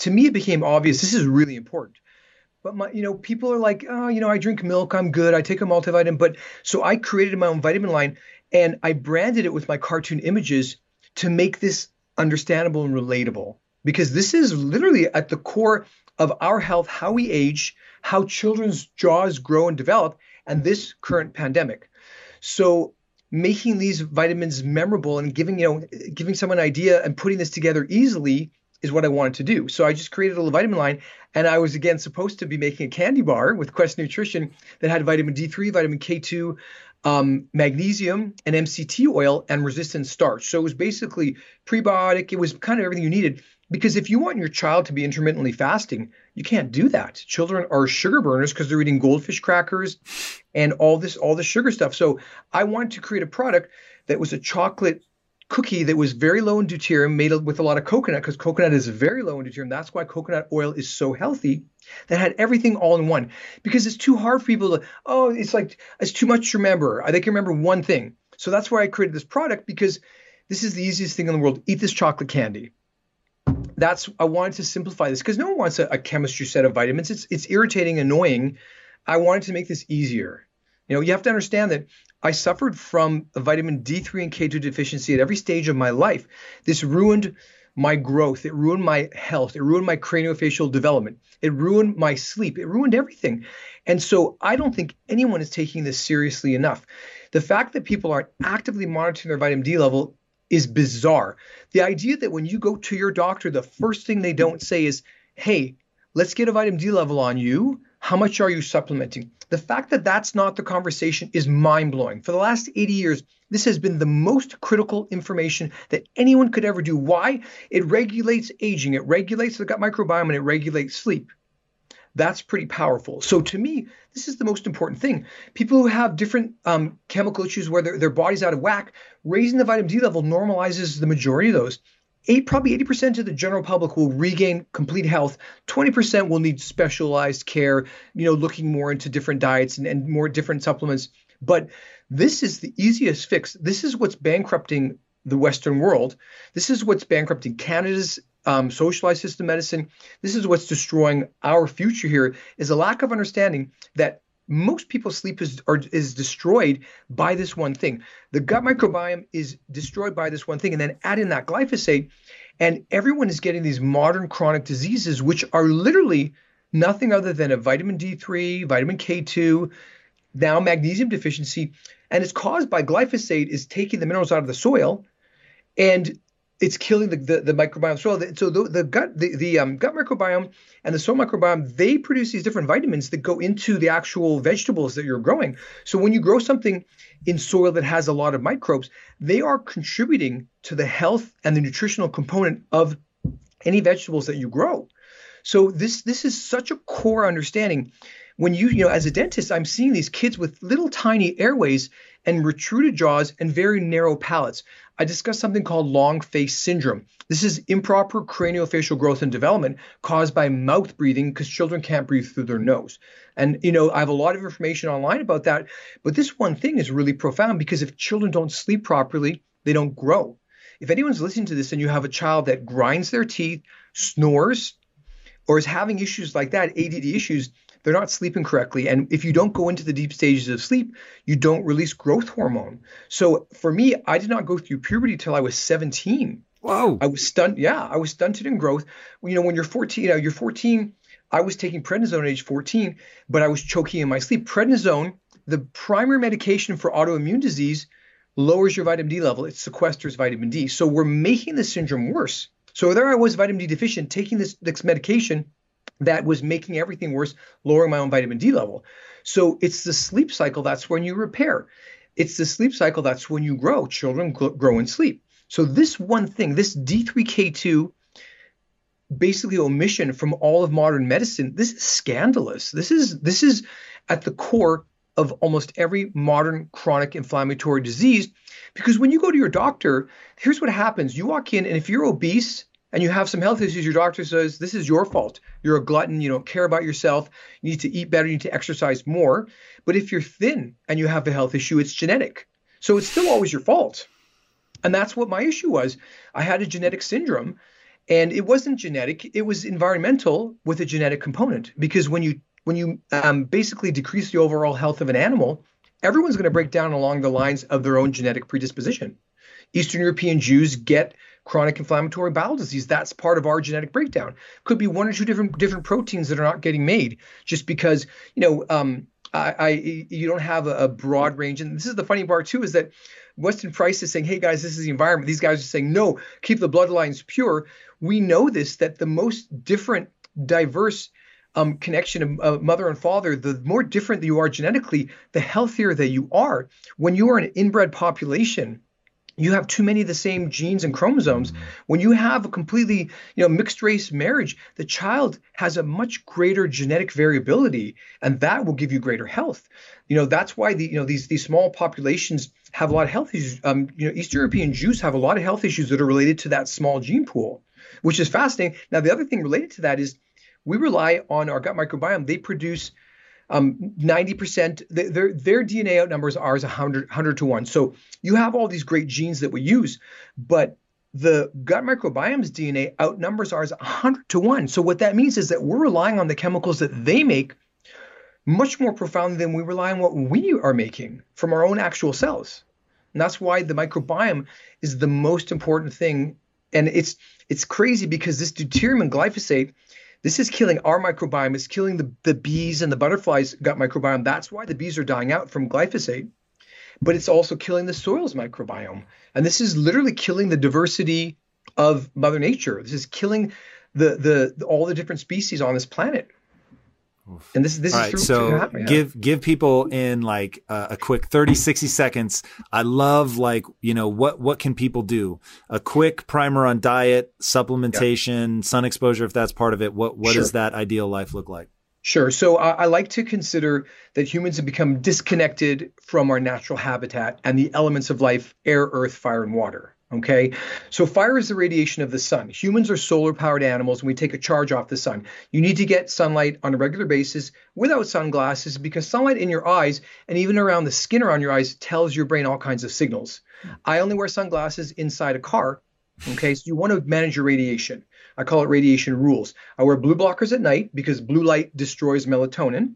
To me, it became obvious this is really important but my, you know, people are like, oh, you know, I drink milk, I'm good, I take a multivitamin. But so I created my own vitamin line and I branded it with my cartoon images to make this understandable and relatable because this is literally at the core of our health, how we age, how children's jaws grow and develop, and this current pandemic. So making these vitamins memorable and giving you know giving someone an idea and putting this together easily is what I wanted to do. So I just created a little vitamin line, and I was again supposed to be making a candy bar with Quest Nutrition that had vitamin D3, vitamin K2, um, magnesium, and MCT oil, and resistant starch. So it was basically prebiotic. It was kind of everything you needed. Because if you want your child to be intermittently fasting, you can't do that. Children are sugar burners because they're eating goldfish crackers and all this all the sugar stuff. So I wanted to create a product that was a chocolate cookie that was very low in deuterium, made with a lot of coconut, because coconut is very low in deuterium. That's why coconut oil is so healthy. That had everything all in one. Because it's too hard for people to, oh, it's like it's too much to remember. They can remember one thing. So that's why I created this product because this is the easiest thing in the world. Eat this chocolate candy. That's I wanted to simplify this because no one wants a, a chemistry set of vitamins. It's it's irritating, annoying. I wanted to make this easier. You know, you have to understand that I suffered from a vitamin D3 and K2 deficiency at every stage of my life. This ruined my growth. It ruined my health. It ruined my craniofacial development. It ruined my sleep. It ruined everything. And so I don't think anyone is taking this seriously enough. The fact that people aren't actively monitoring their vitamin D level is bizarre. The idea that when you go to your doctor, the first thing they don't say is, hey, let's get a vitamin D level on you. How much are you supplementing? The fact that that's not the conversation is mind blowing. For the last 80 years, this has been the most critical information that anyone could ever do. Why? It regulates aging, it regulates the gut microbiome, and it regulates sleep. That's pretty powerful. So to me, this is the most important thing. People who have different um, chemical issues where their, their body's out of whack, raising the vitamin D level normalizes the majority of those eight, probably 80% of the general public will regain complete health. 20% will need specialized care, you know, looking more into different diets and, and more different supplements. But this is the easiest fix. This is what's bankrupting the Western world. This is what's bankrupting Canada's um, socialized system medicine. This is what's destroying our future here is a lack of understanding that most people's sleep is is destroyed by this one thing. The gut microbiome is destroyed by this one thing, and then add in that glyphosate, and everyone is getting these modern chronic diseases, which are literally nothing other than a vitamin D3, vitamin K2, now magnesium deficiency, and it's caused by glyphosate is taking the minerals out of the soil, and it's killing the, the, the microbiome soil. So the, the gut the, the um, gut microbiome and the soil microbiome they produce these different vitamins that go into the actual vegetables that you're growing. So when you grow something in soil that has a lot of microbes, they are contributing to the health and the nutritional component of any vegetables that you grow. So this this is such a core understanding. When you you know as a dentist, I'm seeing these kids with little tiny airways and retruded jaws and very narrow palates. I discussed something called long face syndrome. This is improper craniofacial growth and development caused by mouth breathing because children can't breathe through their nose. And you know, I have a lot of information online about that, but this one thing is really profound because if children don't sleep properly, they don't grow. If anyone's listening to this and you have a child that grinds their teeth, snores, or is having issues like that, ADD issues, they're not sleeping correctly. And if you don't go into the deep stages of sleep, you don't release growth hormone. So for me, I did not go through puberty till I was 17. Wow. I was stunned. Yeah, I was stunted in growth. You know, when you're 14, you know, you're 14. I was taking prednisone at age 14, but I was choking in my sleep. Prednisone, the primary medication for autoimmune disease, lowers your vitamin D level. It sequesters vitamin D. So we're making the syndrome worse. So there I was vitamin D deficient, taking this, this medication that was making everything worse, lowering my own vitamin D level. So it's the sleep cycle that's when you repair. It's the sleep cycle that's when you grow. Children grow in sleep. So this one thing, this D3K2 basically omission from all of modern medicine, this is scandalous. This is this is at the core of almost every modern chronic inflammatory disease because when you go to your doctor, here's what happens. You walk in and if you're obese, and you have some health issues, your doctor says this is your fault. You're a glutton. You don't care about yourself. You need to eat better. You need to exercise more. But if you're thin and you have a health issue, it's genetic. So it's still always your fault. And that's what my issue was. I had a genetic syndrome and it wasn't genetic, it was environmental with a genetic component. Because when you when you um, basically decrease the overall health of an animal, everyone's going to break down along the lines of their own genetic predisposition. Eastern European Jews get chronic inflammatory bowel disease. That's part of our genetic breakdown. Could be one or two different different proteins that are not getting made just because you know um, I, I, you don't have a, a, broad range. And this is the funny part too is that Weston Price is saying, "Hey guys, this is the environment." These guys are saying, "No, keep the bloodlines pure." We know this that the most different, diverse um, connection of uh, mother and father, the more different you are genetically, the healthier that you are. When you are an inbred population, you have too many of the same genes and chromosomes. Mm-hmm. When you have a completely, you know, mixed race marriage, the child has a much greater genetic variability, and that will give you greater health. You know, that's why the, you know, these these small populations have a lot of health issues. Um, you know, East European Jews have a lot of health issues that are related to that small gene pool, which is fascinating. Now, the other thing related to that is we rely on our gut microbiome. They produce um, 90%, their, their DNA outnumbers ours 100, 100 to 1. So you have all these great genes that we use, but the gut microbiome's DNA outnumbers ours 100 to 1. So what that means is that we're relying on the chemicals that they make much more profoundly than we rely on what we are making from our own actual cells. And that's why the microbiome is the most important thing. And it's it's crazy because this deuterium and glyphosate this is killing our microbiome. It's killing the, the bees and the butterflies' gut microbiome. That's why the bees are dying out from glyphosate. But it's also killing the soil's microbiome. And this is literally killing the diversity of Mother Nature. This is killing the, the, the all the different species on this planet. And this, this All is right, true. so give give people in like uh, a quick 30 60 seconds. I love like, you know, what what can people do? A quick primer on diet, supplementation, yeah. sun exposure if that's part of it. What what sure. does that ideal life look like? Sure. So uh, I like to consider that humans have become disconnected from our natural habitat and the elements of life, air, earth, fire and water. Okay, so fire is the radiation of the sun. Humans are solar powered animals and we take a charge off the sun. You need to get sunlight on a regular basis without sunglasses because sunlight in your eyes and even around the skin around your eyes tells your brain all kinds of signals. I only wear sunglasses inside a car. Okay, so you want to manage your radiation. I call it radiation rules. I wear blue blockers at night because blue light destroys melatonin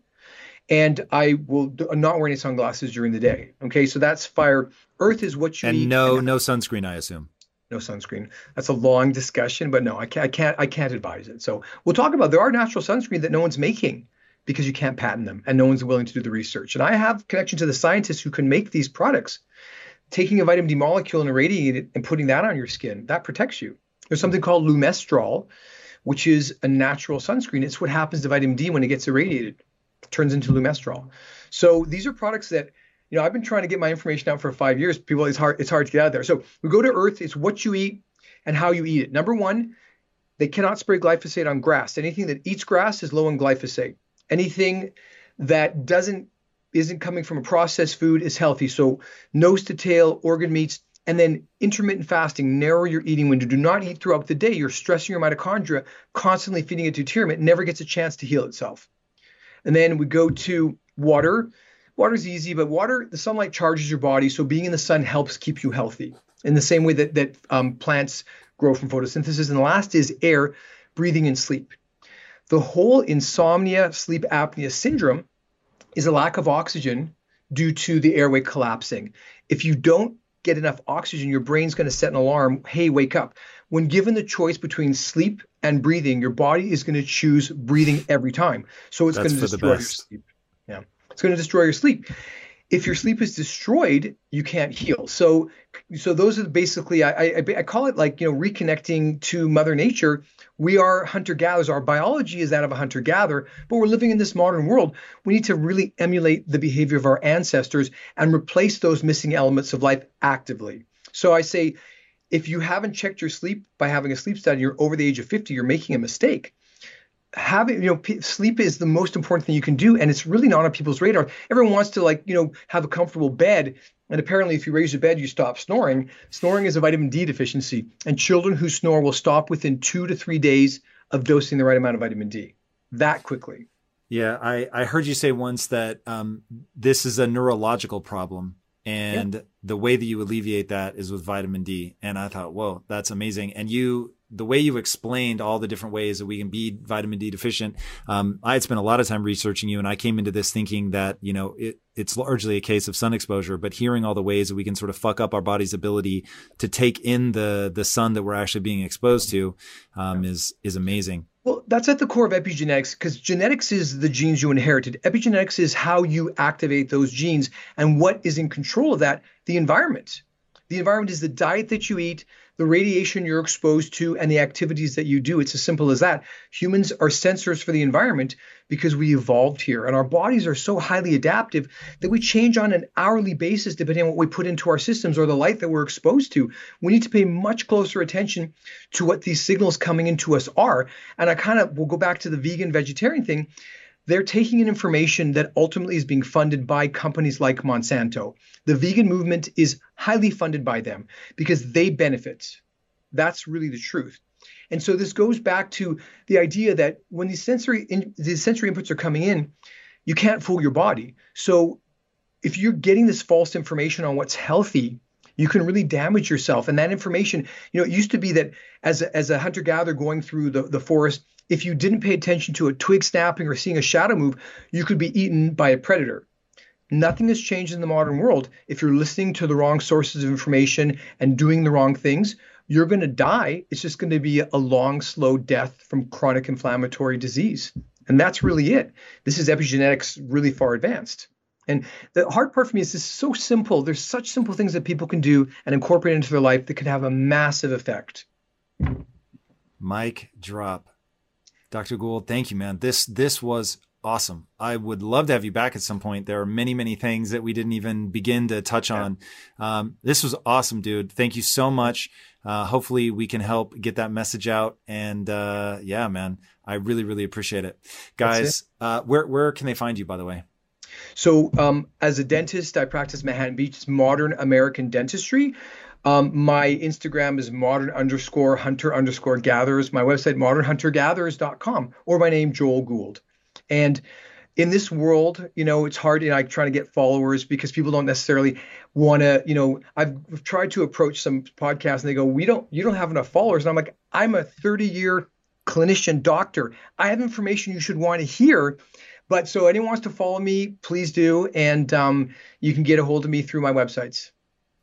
and I will not wear any sunglasses during the day. Okay, so that's fire. Earth is what you and eat. no and no sunscreen, I assume. No sunscreen. That's a long discussion, but no, I can't, I can't, I can't advise it. So we'll talk about there are natural sunscreen that no one's making because you can't patent them and no one's willing to do the research. And I have connection to the scientists who can make these products. Taking a vitamin D molecule and irradiating it and putting that on your skin that protects you. There's something called lumisterol, which is a natural sunscreen. It's what happens to vitamin D when it gets irradiated turns into lumisterol. So these are products that you know I've been trying to get my information out for five years. People, it's hard it's hard to get out there. So we go to Earth. It's what you eat and how you eat it. Number one, they cannot spray glyphosate on grass. Anything that eats grass is low in glyphosate. Anything that doesn't isn't coming from a processed food is healthy. So nose to tail, organ meats, and then intermittent fasting, narrow your eating window. Do not eat throughout the day. You're stressing your mitochondria, constantly feeding it deuterium. It never gets a chance to heal itself. And then we go to water. Water's easy, but water, the sunlight charges your body, so being in the sun helps keep you healthy. In the same way that that um, plants grow from photosynthesis. And the last is air, breathing and sleep. The whole insomnia, sleep apnea syndrome is a lack of oxygen due to the airway collapsing. If you don't get enough oxygen, your brain's going to set an alarm hey, wake up. When given the choice between sleep and breathing, your body is going to choose breathing every time. So it's going to destroy your sleep. Yeah. It's going to destroy your sleep. If your sleep is destroyed, you can't heal. So, so those are basically I, I, I call it like you know reconnecting to Mother Nature. We are hunter gatherers. Our biology is that of a hunter gatherer, but we're living in this modern world. We need to really emulate the behavior of our ancestors and replace those missing elements of life actively. So I say if you haven't checked your sleep by having a sleep study, you're over the age of 50, you're making a mistake. Having, you know, sleep is the most important thing you can do, and it's really not on people's radar. Everyone wants to, like, you know, have a comfortable bed, and apparently, if you raise your bed, you stop snoring. Snoring is a vitamin D deficiency, and children who snore will stop within two to three days of dosing the right amount of vitamin D. That quickly. Yeah, I, I heard you say once that um, this is a neurological problem and the way that you alleviate that is with vitamin D. And I thought, whoa, that's amazing. And you the way you explained all the different ways that we can be vitamin D deficient, um, I had spent a lot of time researching you, and I came into this thinking that you know it, it's largely a case of sun exposure, but hearing all the ways that we can sort of fuck up our body's ability to take in the the sun that we're actually being exposed to um, is is amazing. Well, that's at the core of epigenetics because genetics is the genes you inherited. Epigenetics is how you activate those genes, and what is in control of that? The environment. The environment is the diet that you eat, the radiation you're exposed to, and the activities that you do. It's as simple as that. Humans are sensors for the environment because we evolved here, and our bodies are so highly adaptive that we change on an hourly basis depending on what we put into our systems or the light that we're exposed to. We need to pay much closer attention to what these signals coming into us are. And I kind of will go back to the vegan vegetarian thing they're taking in information that ultimately is being funded by companies like Monsanto. The vegan movement is highly funded by them because they benefit. That's really the truth. And so this goes back to the idea that when these sensory in, these sensory inputs are coming in, you can't fool your body. So if you're getting this false information on what's healthy, you can really damage yourself. And that information, you know, it used to be that as a, as a hunter gatherer going through the, the forest, if you didn't pay attention to a twig snapping or seeing a shadow move, you could be eaten by a predator. Nothing has changed in the modern world. If you're listening to the wrong sources of information and doing the wrong things, you're going to die. It's just going to be a long, slow death from chronic inflammatory disease. And that's really it. This is epigenetics really far advanced. And the hard part for me is this is so simple. There's such simple things that people can do and incorporate into their life that can have a massive effect. Mike drop. Dr. Gould, thank you, man. This this was awesome. I would love to have you back at some point. There are many, many things that we didn't even begin to touch yeah. on. Um, this was awesome, dude. Thank you so much. Uh, hopefully, we can help get that message out. And uh, yeah, man, I really, really appreciate it, guys. It. Uh, where where can they find you, by the way? So, um, as a dentist, I practice Manhattan Beach. modern American dentistry. Um, my Instagram is modern underscore hunter underscore gatherers. My website, modernhuntergatherers.com, or my name, Joel Gould. And in this world, you know, it's hard, you know, like trying to get followers because people don't necessarily want to, you know, I've tried to approach some podcasts and they go, we don't, you don't have enough followers. And I'm like, I'm a 30 year clinician doctor. I have information you should want to hear. But so anyone wants to follow me, please do. And um, you can get a hold of me through my websites.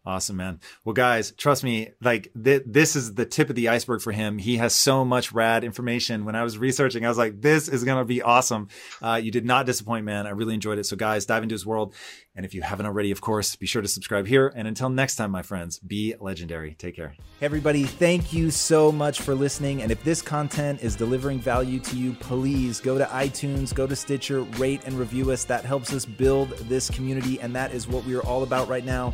Awesome, man. Well, guys, trust me, like th- this is the tip of the iceberg for him. He has so much rad information. When I was researching, I was like, this is going to be awesome. Uh, you did not disappoint, man. I really enjoyed it. So, guys, dive into his world. And if you haven't already, of course, be sure to subscribe here. And until next time, my friends, be legendary. Take care. Hey, everybody, thank you so much for listening. And if this content is delivering value to you, please go to iTunes, go to Stitcher, rate and review us. That helps us build this community. And that is what we are all about right now